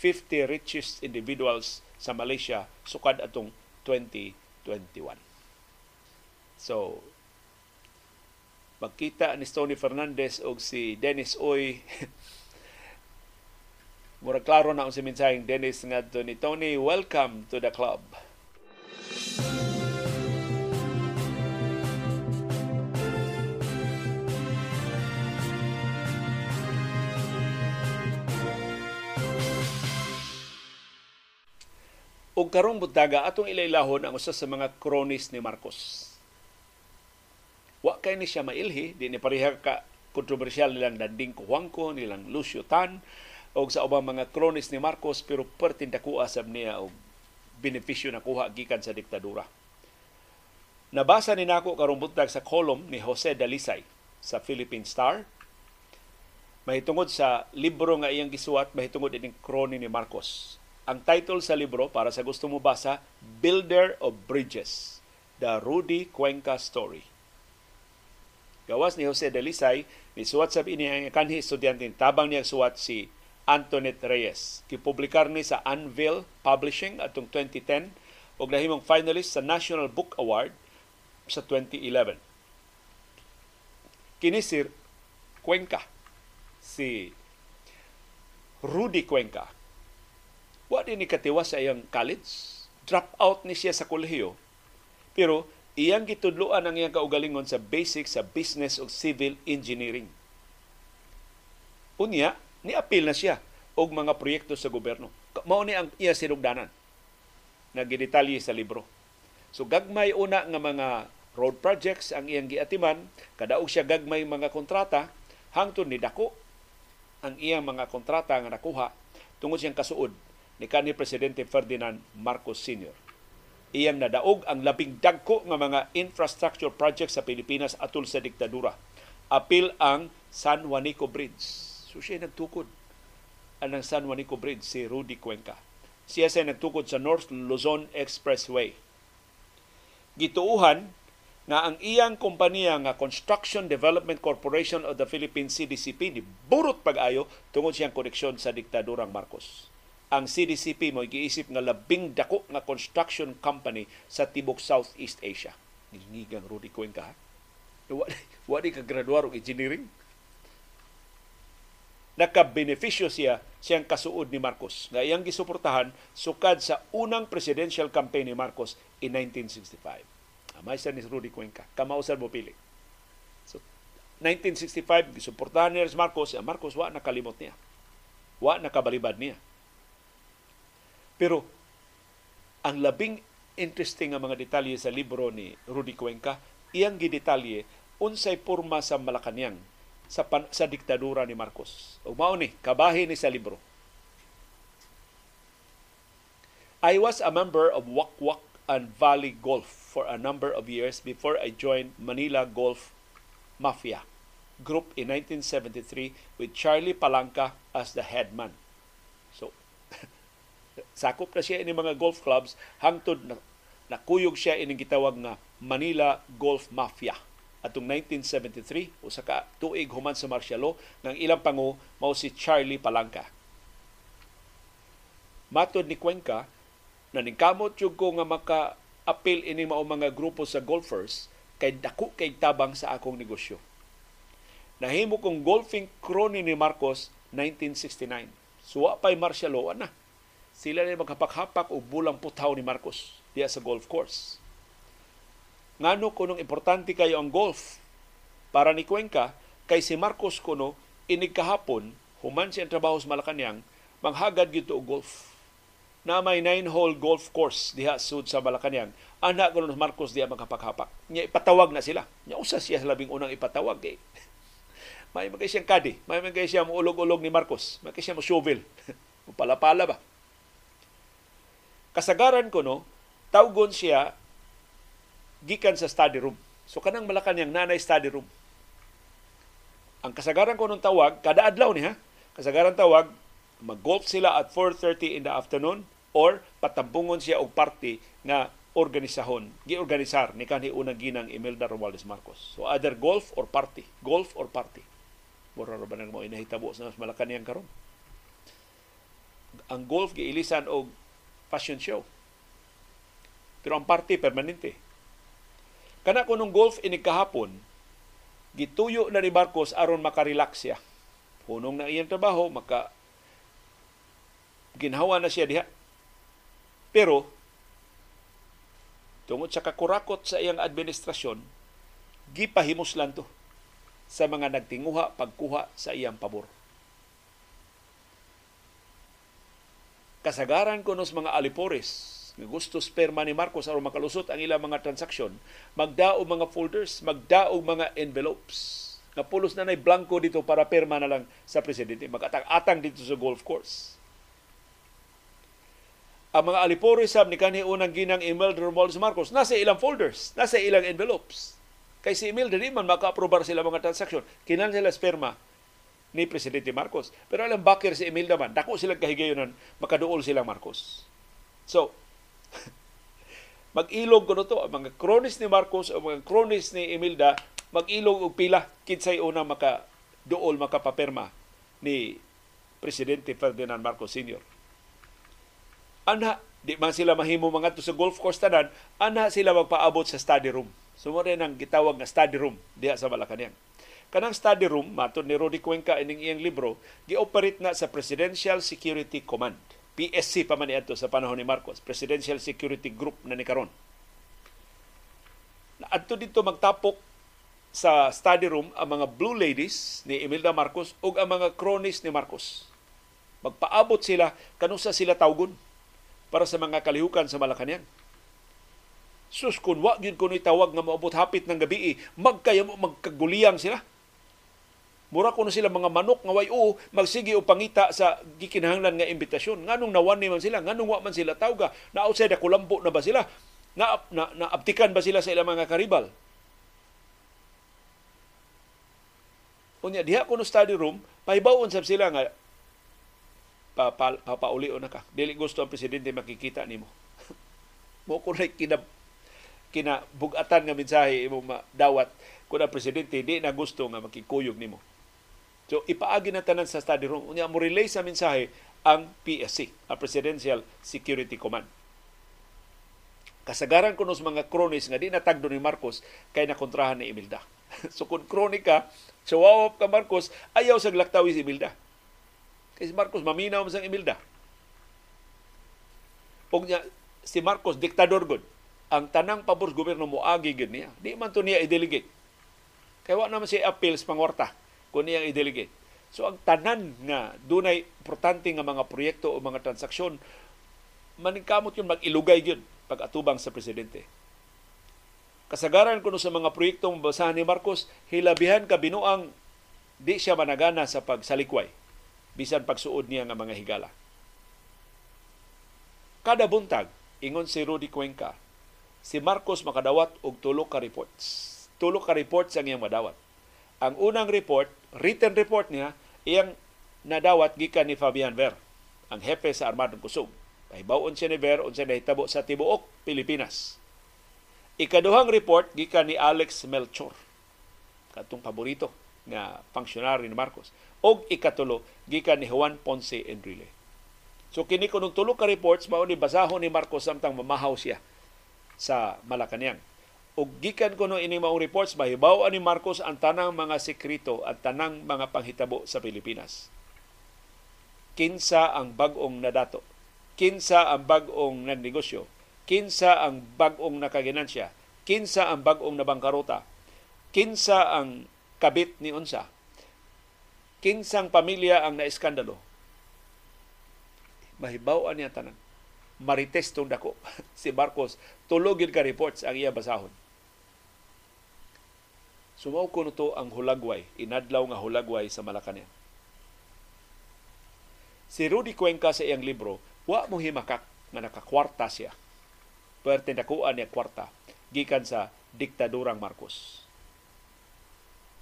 50 richest individuals sa Malaysia sukad atong 2021. So, magkita ni Tony Fernandez og si Dennis Oy <laughs> Mura klaro na ang si mensaheng Dennis nga ni Tony, welcome to the club. Og karong butaga atong ilailahon ang usa sa mga kronis ni Marcos. Wa kay ni siya mailhi, di ni pareha ka kontrobersyal nilang Danding Kuwangko, nilang Lucio Tan, o sa ubang mga kronis ni Marcos pero pertin dakuha sab niya og benepisyo na kuha gikan sa diktadura. Nabasa ni nako karong sa column ni Jose Dalisay sa Philippine Star. Mahitungod sa libro nga iyang gisuwat, mahitungod ining kroni ni Marcos. Ang title sa libro, para sa gusto mo basa, Builder of Bridges, The Rudy Cuenca Story. Gawas ni Jose Dalisay, ni suwat sa ini ang kanhi estudyante, tabang niya suwat si Antoinette Reyes. Kipublikar ni sa Anvil Publishing atong 2010 ug nahimong finalist sa National Book Award sa 2011. Kini si Cuenca, si Rudy Cuenca. Wa din ni katiwas sa iyang college. Drop out ni siya sa kolehiyo. Pero iyang gitudloan ang iyang kaugalingon sa basic sa business of civil engineering. Unya, ni-appeal na siya og mga proyekto sa gobyerno. Mao ni ang iya sinugdanan na gidetalye sa libro. So gagmay una nga mga road projects ang iyang giatiman, kadaog siya gagmay mga kontrata, hangtod ni dako ang iyang mga kontrata nga nakuha tungod siyang kasuod ni kanhi presidente Ferdinand Marcos Sr. Iyang nadaog ang labing dagko nga mga infrastructure projects sa Pilipinas atol sa diktadura. Apil ang San Juanico Bridge. So siya nagtukod anang San Juanico Bridge si Rudy Cuenca. Siya sa nagtukod sa North Luzon Expressway. Gituuhan nga ang iyang kompanya nga Construction Development Corporation of the Philippines CDCP ni burot pag-ayo tungod siyang koneksyon sa diktadurang Marcos. Ang CDCP mo giisip nga labing dako nga construction company sa tibok Southeast Asia. Ngingigang Rudy Cuenca. Wali ka graduar og engineering. Nakabenepisyo siya siyang kasuod ni Marcos nga iyang gisuportahan sukad sa unang presidential campaign ni Marcos in 1965 Amay sa ni Rudy Cuenca. Kamausan mo pili. So, 1965, gisuportahan ni Marcos. Si Marcos, wa nakalimot niya. Wa nakabalibad niya. Pero, ang labing interesting nga mga detalye sa libro ni Rudy Cuenca, iyang gidetalye unsay porma sa Malacanang sa pan, sa diktadura ni Marcos. Mao ni kabahin ni sa libro. I was a member of Wakwak and Valley Golf for a number of years before I joined Manila Golf Mafia group in 1973 with Charlie Palanca as the headman. So, <laughs> sakop na siya ini mga golf clubs hangtod na nakuyog siya ining gitawag nga Manila Golf Mafia atong 1973 usa ka tuig human sa martial law ng ilang pangu mao si Charlie Palanca. Matod ni Cuenca na ningkamot jud ko nga maka apil ini mao mga grupo sa golfers kay dako kay tabang sa akong negosyo. Nahimo kong golfing crony ni Marcos 1969. Suwa pa'y martial law na. Sila na maghapak-hapak o bulang putaw ni Marcos diya sa golf course. Ngano kunong importante kayo ang golf para ni Cuenca kay si Marcos kuno inig kahapon human siya trabaho sa Malacanang manghagad gyud og golf na may nine-hole golf course diha sud sa Malacañang. Ana ko Marcos diha makapaghapak. Nya ipatawag na sila. Nya usa siya sa labing unang ipatawag eh. <laughs> may magay siyang kadi, may magay siya mo ulog-ulog ni Marcos, may siya mo shovel. <laughs> Pala-pala ba? Kasagaran ko no, tawgon siya gikan sa study room. So kanang Malacañang nanay study room. Ang kasagaran ko nung tawag, kada adlaw ni ha, kasagaran tawag, mag-golf sila at 4.30 in the afternoon, or patambungon siya og party nga organisahon, giorganisar ni kanhi unang ginang Imelda Romualdez Marcos. So either golf or party, golf or party. Mura ra ba nang mo inahitabo sa mas Malacanang karon? Ang golf giilisan og fashion show. Pero ang party permanente. Kana kunong golf ini kahapon, gituyo na ni Marcos aron makarelax siya. Punong na iyang trabaho, maka ginhawa na siya diha pero, tungod sa kakurakot sa iyang administrasyon, gipahimos lang to sa mga nagtinguha pagkuha sa iyang pabor. Kasagaran ko nos mga alipores gusto sperma ni Marcos aron makalusot ang ilang mga transaksyon, magdaog mga folders, magdaog mga envelopes nga na nay blanco dito para perma na lang sa presidente. Magatang-atang dito sa golf course ang mga alipore sab ni kanhi unang ginang Imelda Romualdez Marcos nasa ilang folders, nasa ilang envelopes. Kay si Imelda di man maka-aprobar sila mga transaksyon. Kinan sila sperma ni Presidente Marcos. Pero alam bakir si Imelda man, dako silang kahigayonan, makaduol silang Marcos. So, mag-ilog ko to, ang mga kronis ni Marcos o mga kronis ni Imelda, mag-ilog og pila kinsay una maka duol makapaperma ni Presidente Ferdinand Marcos Sr ana di man sila mahimo mga sa golf course tanan ana sila magpaabot sa study room. So mo rin ang gitawag nga study room diha sa Malacañang. Kanang study room matud ni Rodi Cuenca ining iyang libro gi-operate na sa Presidential Security Command PSC pa man ito sa panahon ni Marcos Presidential Security Group na ni karon adto dito magtapok sa study room ang mga blue ladies ni Imelda Marcos ug ang mga cronies ni Marcos magpaabot sila kanusa sila tawgon para sa mga kalihukan sa Malacañang. Sus kun wa gyud kuno tawag nga maabot hapit ng gabi, magkaya mo magkaguliyang sila. Mura kuno sila mga manok nga way o magsige o pangita sa gikinahanglan nga imbitasyon. Nganong nawan man sila, nganong wa man sila tawga, na outside ako lambo na ba sila? Na, na, naaptikan ba sila sa ilang mga karibal? Unya diha kuno study room, pahibawon sab sila nga pa, pa, papaulion na ka. Dili gusto ang presidente makikita nimo. <laughs> mo ko kinab kinabugatan nga mensahe imo dawat kun ang presidente di na gusto nga makikuyog nimo. So ipaagi na tanan sa study room unya mo relay sa mensahe ang PSC, ang Presidential Security Command. Kasagaran kuno sa mga kronis nga di natagdo ni Marcos kay nakontrahan ni Imelda. <laughs> so kung kronika, sawawap ka Marcos, ayaw sa glaktawi si Imelda. Kasi Marcos maminaw sa Imelda. Og niya, si Marcos diktador gud ang tanang pabor gobyerno mo agi gid niya. Di man to niya i-delegate. Kaya wa naman si appeals pangorta kung niya i-delegate. So ang tanan nga dunay importante nga mga proyekto o mga transaksyon maningkamot yun mag-ilugay yun pag atubang sa presidente. Kasagaran kuno sa mga proyektong basahan ni Marcos, hilabihan ka binuang di siya managana sa pagsalikway bisan pagsuod niya nga mga higala. Kada buntag, ingon si Rudy Cuenca, si Marcos makadawat og tulo ka reports. Tulo ka reports ang iyang madawat. Ang unang report, written report niya, iyang nadawat gikan ni Fabian Ver, ang hepe sa Armadong Kusog. Pahibawon siya ni Ver unsa nahitabo sa tibuok Pilipinas. Ikaduhang report gikan ni Alex Melchor, katong paborito nga funksyonary ni Marcos. Og ikatulo gikan ni Juan Ponce Enrile. So kini kuno tulo ka reports mao basahon ni Marcos samtang mamahaw siya sa Malacañang. Ug gikan kuno ini maong reports mahibaw ni Marcos ang tanang mga sekreto at tanang mga panghitabo sa Pilipinas. Kinsa ang bag-ong nadato? Kinsa ang bag-ong nagnegosyo? Kinsa ang bag-ong nakaginansya? Kinsa ang bag-ong nabangkarota? Kinsa ang kabit ni unsa? Kinsang pamilya ang naiskandalo? Mahibaw niya tanan marites tong dako <laughs> si Marcos tulogin ka reports ang iya basahon Sumaw ko to ang hulagway, inadlaw nga hulagway sa Malacañang. Si Rudy Cuenca sa iyang libro, wa mo himakak nga nakakwarta siya. Pwerte nakuha niya kwarta gikan sa diktadurang Marcos.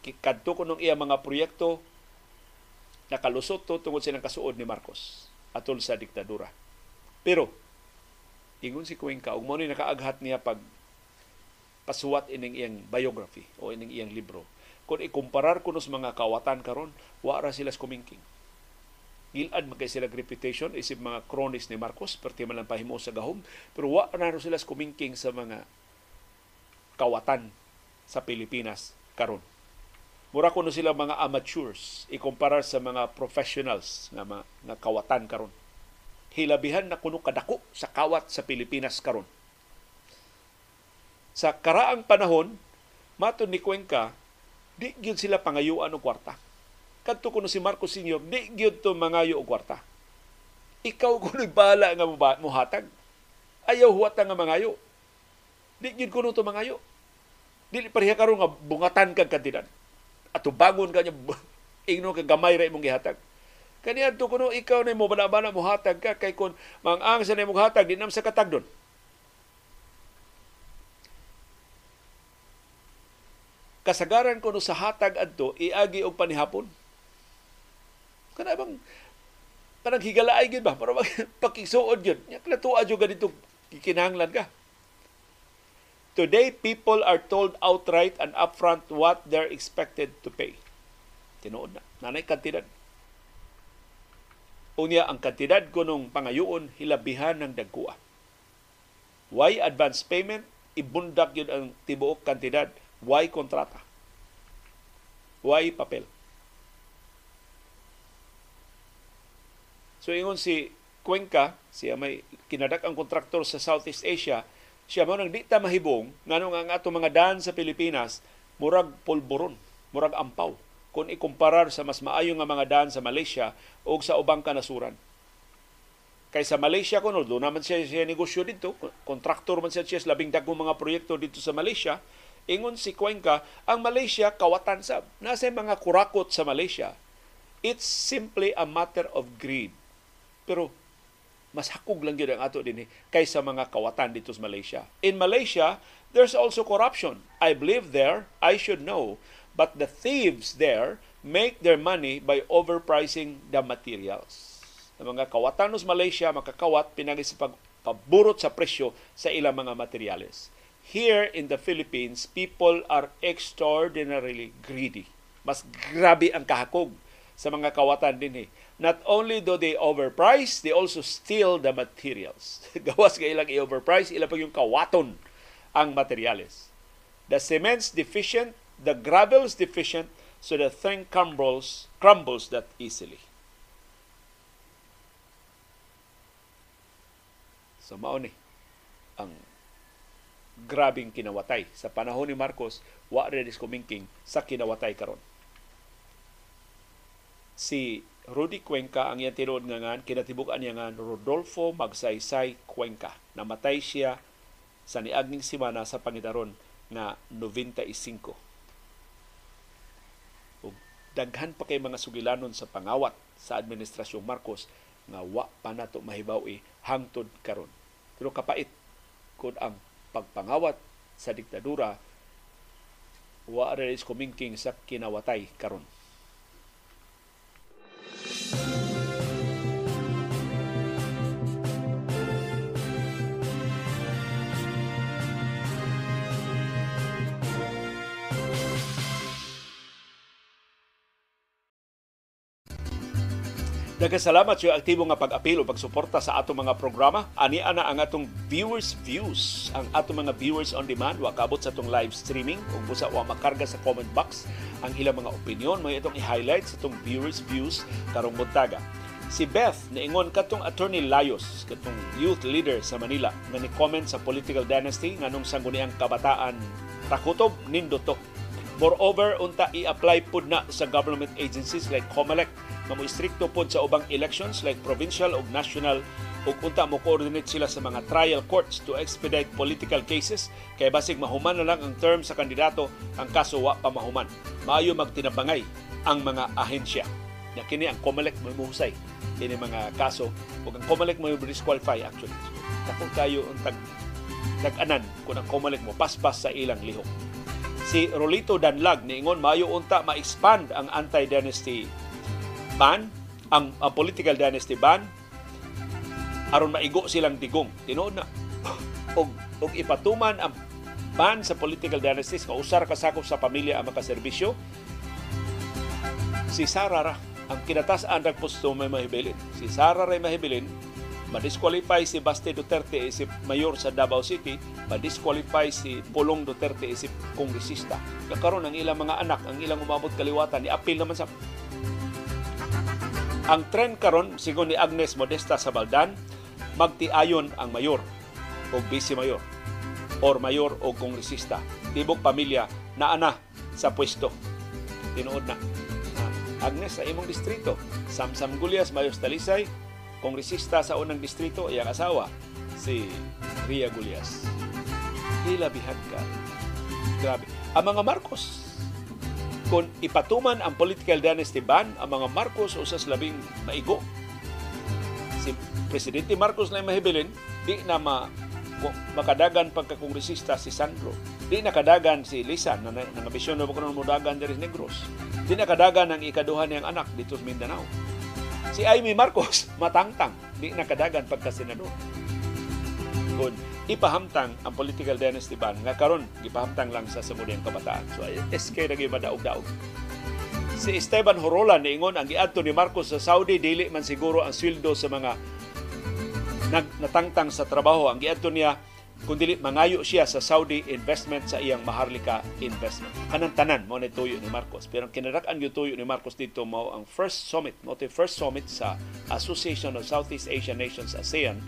Kadto ko nung iya mga proyekto nakalusot to tungod silang kasuod ni Marcos atol sa diktadura. Pero ingon si Cuenca ug mo nakaaghat niya pag pasuwat ining iyang biography o ining iyang libro. Kung ikumparar kuno sa mga kawatan karon, wa ra sila kumingking. Gilad magkay sila reputation isip mga kronis ni Marcos, perti man lang pahimo sa gahom, pero wa ra sila kumingking sa mga kawatan sa Pilipinas karon. Mura kuno sila mga amateurs ikumparar sa mga professionals nga mga, nga kawatan karon hilabihan na kuno kadako sa kawat sa Pilipinas karon. Sa karaang panahon, maton ni Cuenca, di gyud sila pangayuan og kwarta. Kadto kuno si Marcos Sr., di gyud to mangayo og kwarta. Ikaw kuno <laughs> bala nga mo hatag. Ayaw huwata nga mangayo. Di gyud kuno to mangayo. Dili pareha karon nga bungatan kag kantinan. Ato bangon kanya <laughs> ingno kag gamay ra imong gihatag Kaniya to kuno ikaw na mo bala-bala mo hatag ka kay kun mang-ang sa mo hatag di nam sa katagdon. Kasagaran kuno sa hatag adto iagi og panihapon. Kana bang parang higalaay gyud ba para <laughs> pakisuod gyud. Nya kana tuwa jud ganito kinahanglan ka. Today, people are told outright and upfront what they're expected to pay. Tinuod na. Nanay kantidad. Unya ang kantidad kunong pangayoon hilabihan ng dagkua. Why advance payment? Ibundak yun ang tibuok kantidad. Why kontrata? Why papel? So ingon si Cuenca, siya may kinadak ang kontraktor sa Southeast Asia, siya mo nang di ta mahibong nganong ang ato mga daan sa Pilipinas murag pulburon, murag ampaw kung ikumparar sa mas maayo nga mga daan sa Malaysia o sa ubang kanasuran. Kay sa Malaysia kuno do naman siya siya negosyo dito, kontraktor man siya siya labing dagkong mga proyekto dito sa Malaysia. Ingon si Cuenca, ang Malaysia kawatan sab. Nasa mga kurakot sa Malaysia. It's simply a matter of greed. Pero mas hakog lang gyud ang ato dinhi kaysa mga kawatan dito sa Malaysia. In Malaysia, there's also corruption. I believe there, I should know, but the thieves there make their money by overpricing the materials. Ang mga kawatan sa Malaysia makakawat pinagi sa pagpaburot sa presyo sa ilang mga materyales. Here in the Philippines, people are extraordinarily greedy. Mas grabe ang kahakog sa mga kawatan din eh not only do they overprice, they also steal the materials. <laughs> Gawas ka ilang i-overprice, ilang pa yung kawaton ang materials. The cement's deficient, the gravel's deficient, so the thing crumbles, crumbles that easily. So mao ni ang grabing kinawatay sa panahon ni Marcos wa rin is kumingking sa kinawatay karon. Si Rudy Cuenca ang iyang tinuod nga ngan kinatibukan niya nga Rodolfo Magsaysay Cuenca. Namatay siya sa niagning simana sa pangitaron nga 95. Ug daghan pa kay mga sugilanon sa pangawat sa administrasyong Marcos nga wa pa nato mahibaw-i hangtod karon. Pero kapait kung ang pagpangawat sa diktadura wa ra is kumingking sa kinawatay karon. Nagkasalamat sa aktibo nga pag-apil o pagsuporta sa ato mga programa. Ani ana ang atong viewers views, ang ato mga viewers on demand wa kabot sa atong live streaming ug busa wa makarga sa comment box ang ilang mga opinion may itong i-highlight sa atong viewers views karong buntaga. Si Beth niingon katong Attorney Layos, katong youth leader sa Manila, nga ni-comment sa political dynasty nganong sangguniang kabataan takutob nindo to. Moreover, unta i-apply pud na sa government agencies like COMELEC nga mo istrikto pod sa ubang elections like provincial ug national ug unta mo coordinate sila sa mga trial courts to expedite political cases. Kay basig mahuman na lang ang term sa kandidato ang kaso wa pa mahuman. Maayo magtinabangay ang mga ahensya. Na kini ang COMELEC mo muhusay. Ini mga kaso. Ug ang COMELEC mo disqualify actually. So, kayo ang tag nag-anan kung ang COMELEC mo paspas sa ilang lihok. Si Rolito Danlag niingon maayo unta ma-expand ang anti-dynasty ban, ang, ang political dynasty ban, aron maigo silang digong. Tinuod na. <sighs> og, og ipatuman ang ban sa political dynasties, kausar kasakop sa pamilya ang makaserbisyo, si Sara ra ang kinatas-an posto may mahibilin. Si Sara ray mahibilin, ma-disqualify si Baste Duterte isip mayor sa Davao City, ma-disqualify si Pulong Duterte isip kongresista. Kakaroon ang ilang mga anak, ang ilang umabot kaliwatan, ni apil naman sa ang trend karon sigon ni Agnes Modesta sa Baldan, magtiayon ang mayor o vice mayor or mayor o kongresista. Tibok pamilya na ana sa pwesto. Tinuod na. Agnes sa imong distrito. Samsam Gulyas, Mayos Talisay, kongresista sa unang distrito, iyang asawa, si Ria Gulyas. Hilabihan ka. Grabe. Ang mga Marcos, kung ipatuman ang political dynasty ban, ang mga Marcos usas labing maigo. Si Presidente Marcos na mahibilin, di na ma, makadagan pagkakongresista si Sandro. Di nakadagan si Lisan na nangabisyon na mo mudagan dari Negros. Di nakadagan ang ikaduhan niyang anak dito sa Mindanao. Si Amy Marcos, <laughs> matangtang, di nakadagan pagka-senador. Kung ipahamtang ang political dynasty ban nga karon gipahamtang lang sa samudyang kabataan. So SK na madaog-daog. Si Esteban Horola niingon ang giadto ni Marcos sa Saudi dili man siguro ang sweldo sa mga nag natangtang sa trabaho. Ang giadto niya kung dili mangayo siya sa Saudi investment sa iyang Maharlika investment. Kanang tanan mo ni tuyo ni Marcos. Pero kinadak-an yung tuyo ni Marcos dito mo ang first summit, mo first summit sa Association of Southeast Asian Nations ASEAN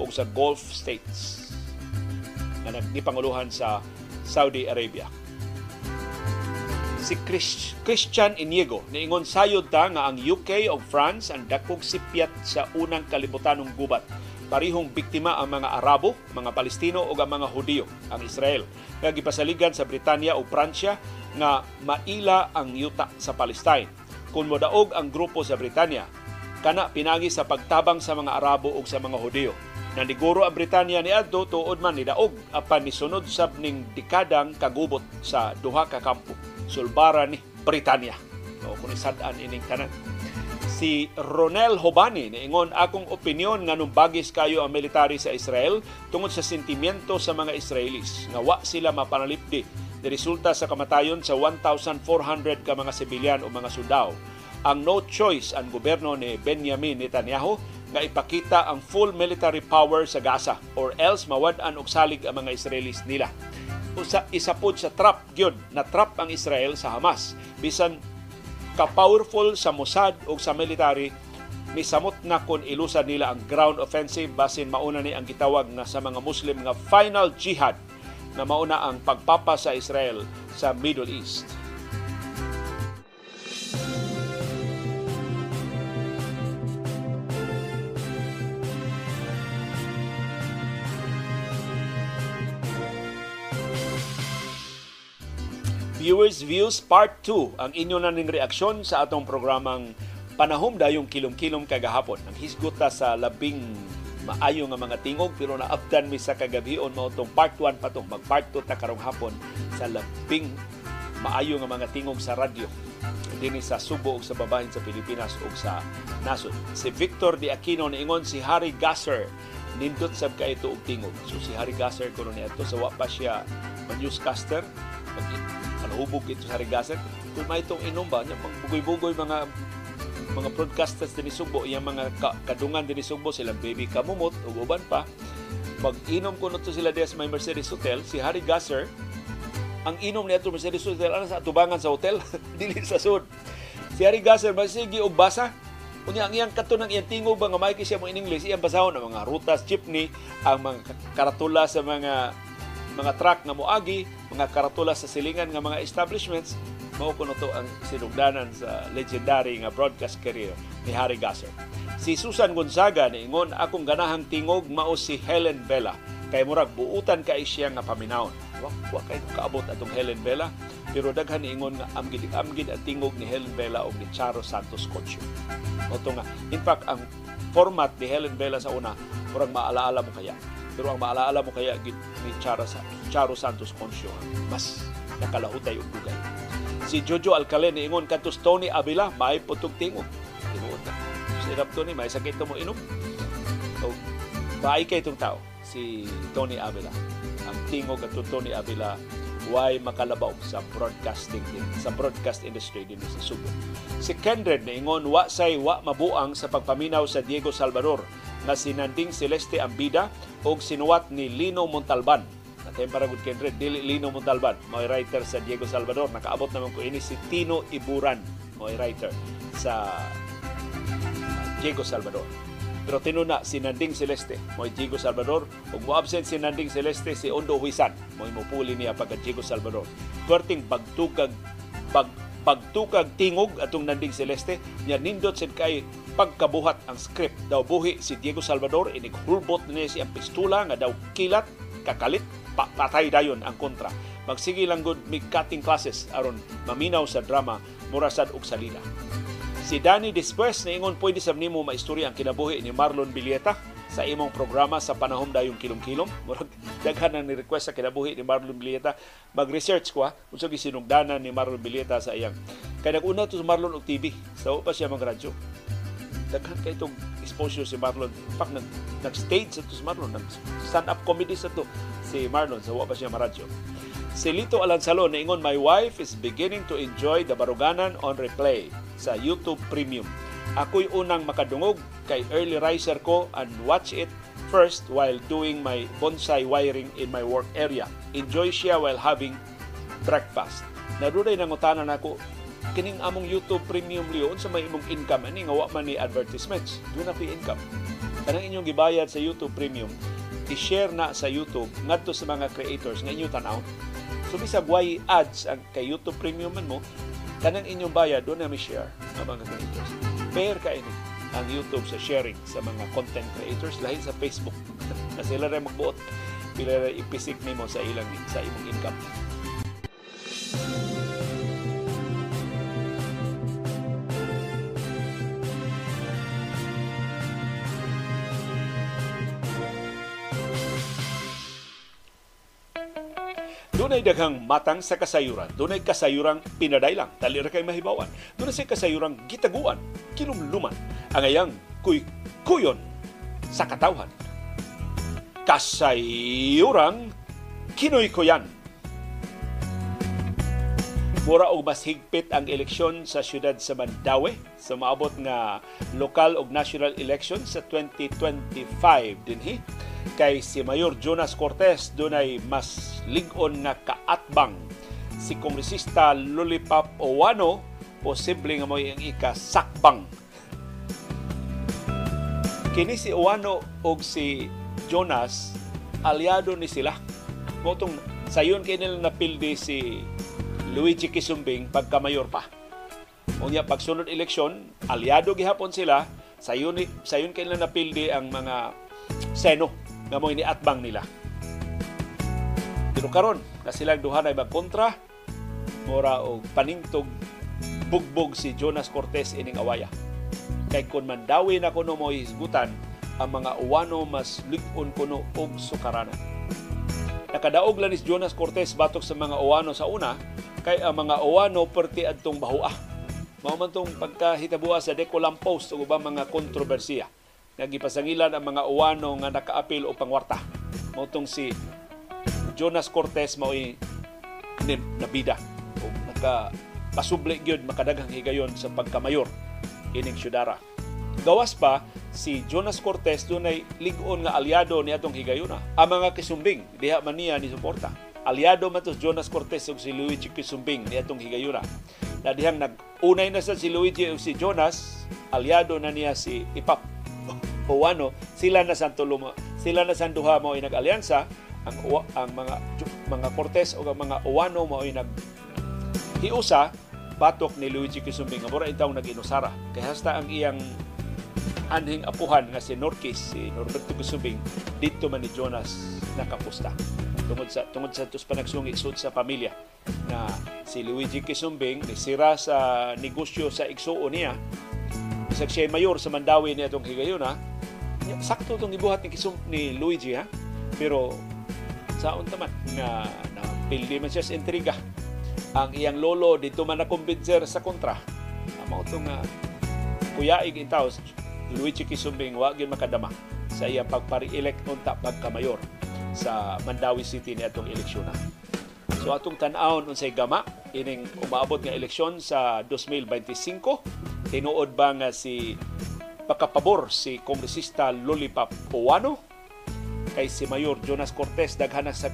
ug sa Gulf States na nagipanguluhan sa Saudi Arabia. si Chris, Christian Inigo niingon sayod ta nga ang UK o France ang dakong sipyat sa unang kalibutanong gubat parihong biktima ang mga Arabo, mga Palestino o ang mga Hudiyo, ang Israel. Nga gipasaligan sa Britanya o Pransya nga maila ang yuta sa Palestine. Kung modaog ang grupo sa Britanya, kana pinagi sa pagtabang sa mga Arabo o sa mga Hudiyo. Naniguro ang Britanya ni Adto tuod man ni daog apan ni sunod sab ning dekadang kagubot sa duha ka kampo. Sulbara ni Britanya. O kung isadaan ining tanan si Ronel Hobani niingon akong opinion nga nung bagis kayo ang military sa Israel tungod sa sentimiento sa mga Israelis nga wa sila mapanalipdi ni resulta sa kamatayon sa 1,400 ka mga sibilyan o mga sundao. Ang no choice ang gobyerno ni Benjamin Netanyahu nga ipakita ang full military power sa Gaza or else mawad-an og salig ang mga Israelis nila. Usa isa pod sa trap gyud na trap ang Israel sa Hamas bisan ka-powerful sa Mossad o sa military ni samot na kon ilusad nila ang ground offensive basin mauna ni ang gitawag na sa mga Muslim nga final jihad na mauna ang pagpapa sa Israel sa Middle East. Viewers Views Part 2 ang inyo na ning reaksyon sa atong programang Panahom dayong kilom-kilom kagahapon. Ang hisgota sa labing maayo nga mga tingog pero naabdan mi sa kagabion mao tong part 1 pa tong mag part 2 ta karong hapon sa labing maayo nga mga tingog sa radyo dinhi sa Subo ug sa babahin sa Pilipinas ug sa nasod. Si Victor Di Aquino niingon si Harry Gasser nindot sab ka ito og tingog. So si Harry Gasser kuno ni ato sa wa pa siya newscaster hubog ito sa Rigasan. Kung may itong inom ba, bugoy-bugoy mga mga broadcasters din Sugbo, yung mga kadungan din Sugbo, silang baby kamumot, o uban pa, mag-inom ko nito sila sa may Mercedes Hotel, si Harry Gasser, ang inom niya ito Mercedes Hotel, ano sa atubangan sa hotel, <laughs> dili sa sud. Si Harry Gasser, masigi og basa, Unya ang iyang kato ng iyang tingog ba nga may siya mo in English, iyang basahon ang mga rutas, jeepney, ang mga karatula sa mga mga truck nga moagi, mga karatula sa silingan nga mga establishments, mao kuno to ang sinugdanan sa legendary nga broadcast career ni Harry Gasser. Si Susan Gonzaga niingon akong ganahang tingog mao si Helen Bella kay murag buutan kay siya nga paminawon. Wa, wa kay kaabot atong Helen Bella pero daghan niingon nga amgid amgid ang tingog ni Helen Bella og ni Charo Santos Cocho. Oto nga in fact ang format ni Helen Bella sa una murag maalaala mo kaya pero ang maalaala mo kaya ni Charo, Charo Santos Concio mas nakalahutay og dugay. Si Jojo Alcalen ingon kantos Tony Avila may putog tingog. Tinuod na. Sirap to ni may sakit mo inom. So, baay kay itong tao si Tony Avila. Ang tingog at Tony Avila why makalabaw sa broadcasting din, sa broadcast industry din sa Subo. Si Kendred ingon wa say wa mabuang sa pagpaminaw sa Diego Salvador nga sinanding Celeste Ambida o sinuwat ni Lino Montalban. Natay para Kendred, dili Lino Montalban, mo'y writer sa Diego Salvador. Nakaabot naman ko ini si Tino Iburan, mo'y writer sa Diego Salvador. Pero tinuna si Nanding Celeste, mo'y Diego Salvador. Ug mo absent si Nanding Celeste, si Ondo Huisan, mo'y mupuli niya pagka Diego Salvador. Tuwerting bagtukag pag pagtukag tingog atong Nanding Celeste, niya nindot sin kay pagkabuhat ang script. Daw buhi si Diego Salvador, inighulbot niya si ang pistula nga daw kilat, kakalit, patay dayon ang kontra. Magsige lang gud mig cutting classes aron maminaw sa drama murasad og salida. Si Danny Despues na ingon pwede sa nimo maistorya ang kinabuhi ni Marlon Bilieta sa imong programa sa panahon dayong kilom-kilom. <laughs> Murag daghan na ni request sa kinabuhi ni Marlon Bilieta. Mag-research ko ha, unsa gisinugdanan ni Marlon Bilieta sa iyang. Kaya nag-una to sa Marlon og TV. Sa so, pa siya mag-radyo daghan kay itong exposure si Marlon. In fact, nag, nag-stage sa to si Marlon. Nag-stand-up comedy sa to si Marlon. Sa so, pa siya maradyo. Si Lito Alansalo na ingon, My wife is beginning to enjoy the Baruganan on replay sa YouTube Premium. Ako'y unang makadungog kay early riser ko and watch it first while doing my bonsai wiring in my work area. Enjoy siya while having breakfast. Naruday nangutanan ako, kining among YouTube Premium Leon sa may imong income ani nga wa man ni advertisements. Do na income. Kanang inyong gibayad sa YouTube Premium i-share na sa YouTube ngadto sa mga creators nga inyo tan-aw. So bisag way ads ang kay YouTube Premium man mo, kanang inyong bayad doon na may share ang mga creators. Fair ka ini ang YouTube sa sharing sa mga content creators lahi sa Facebook. <laughs> Na sila rin magbuot. Pila rin ipisik nimo sa ilang sa imong income. Dunay daghang matang sa kasayuran. Dunay kasayurang pinadaylang. Dali ra kay mahibawan. Dunay sa kasayurang gitaguan, kinumluman. Ang ayang kuy kuyon sa katawhan. Kasayurang kinoy-kuyan. Mura og mas higpit ang eleksyon sa siyudad sa Mandawi sa maabot nga lokal ug national election sa 2025 dinhi. Kay si Mayor Jonas Cortez dunay mas lig-on nga kaatbang. Si kongresista Lollipop Owano posible nga mo ang ikasakbang. Kini si Owano ug si Jonas aliado ni sila. Motong sayon kay nila napildi si Luigi Kisumbing pagka mayor pa. Unya pagsunod eleksyon, aliado gihapon sila, sayon sayon kay nila napildi ang mga seno nga mo iniatbang nila. Pero karon na silang duha na kontra, mora og paningtog bugbog si Jonas Cortez ining awaya. Kay kun mandawi na kuno mo hisgutan, ang mga uwano mas lig-on kuno og sukaranan. Nakadaog lang ni Jonas Cortez batok sa mga uwano sa una, kay ang mga uwano perti adtong bahua. Mao man tong pagkahitabuha sa Decolam Post ug ubang mga kontrobersiya. Nagipasangilan ang mga uwano nga nakaapil o pangwarta. Mao tong si Jonas Cortez mao nabida o naka pasubli gyud makadaghang higayon sa pagkamayor ining syudara. Gawas pa si Jonas Cortez dunay lig-on nga aliado ni atong higayuna. Ang mga kisumbing diha man niya ni suporta aliado man to Jonas Cortez ug si Luigi Kisumbing ni atong higayuna. Na dihang nag-unay na sa si Luigi ug si Jonas, aliado na niya si Ipap Owano, sila na sa tulo sila na sa duha mo ay nag-alyansa ang ang mga mga Cortez ug ang mga Owano mo ay nag hiusa batok ni Luigi Kisumbing mura intaw nag-inusara. Kay hasta ang iyang anhing apuhan nga si Norquis si Norberto Kisumbing dito man ni Jonas nakapusta tungod sa tungod sa tus panagsungi sud sa pamilya na si Luigi Kisumbing sira sa negosyo sa igsuo niya. Bisag siya mayor sa Mandawi niya itong higayuna sakto itong gibuhat ni Kisum ni Luigi ha? Pero sa untaman na na pildi man siya sa intriga ang iyang lolo dito man na kumbinser sa kontra. Amo itong uh, kuyaig in Luigi Kisumbing wa gyud makadama sa iyang pagpari-elect unta pagka-mayor sa Mandawi City ni atong eleksyon. So atong tan-awon unsay gama ining umaabot nga eleksyon sa 2025 tinuod ba nga si pakapabor si kongresista Lollipop Owano kay si Mayor Jonas Cortez daghan sa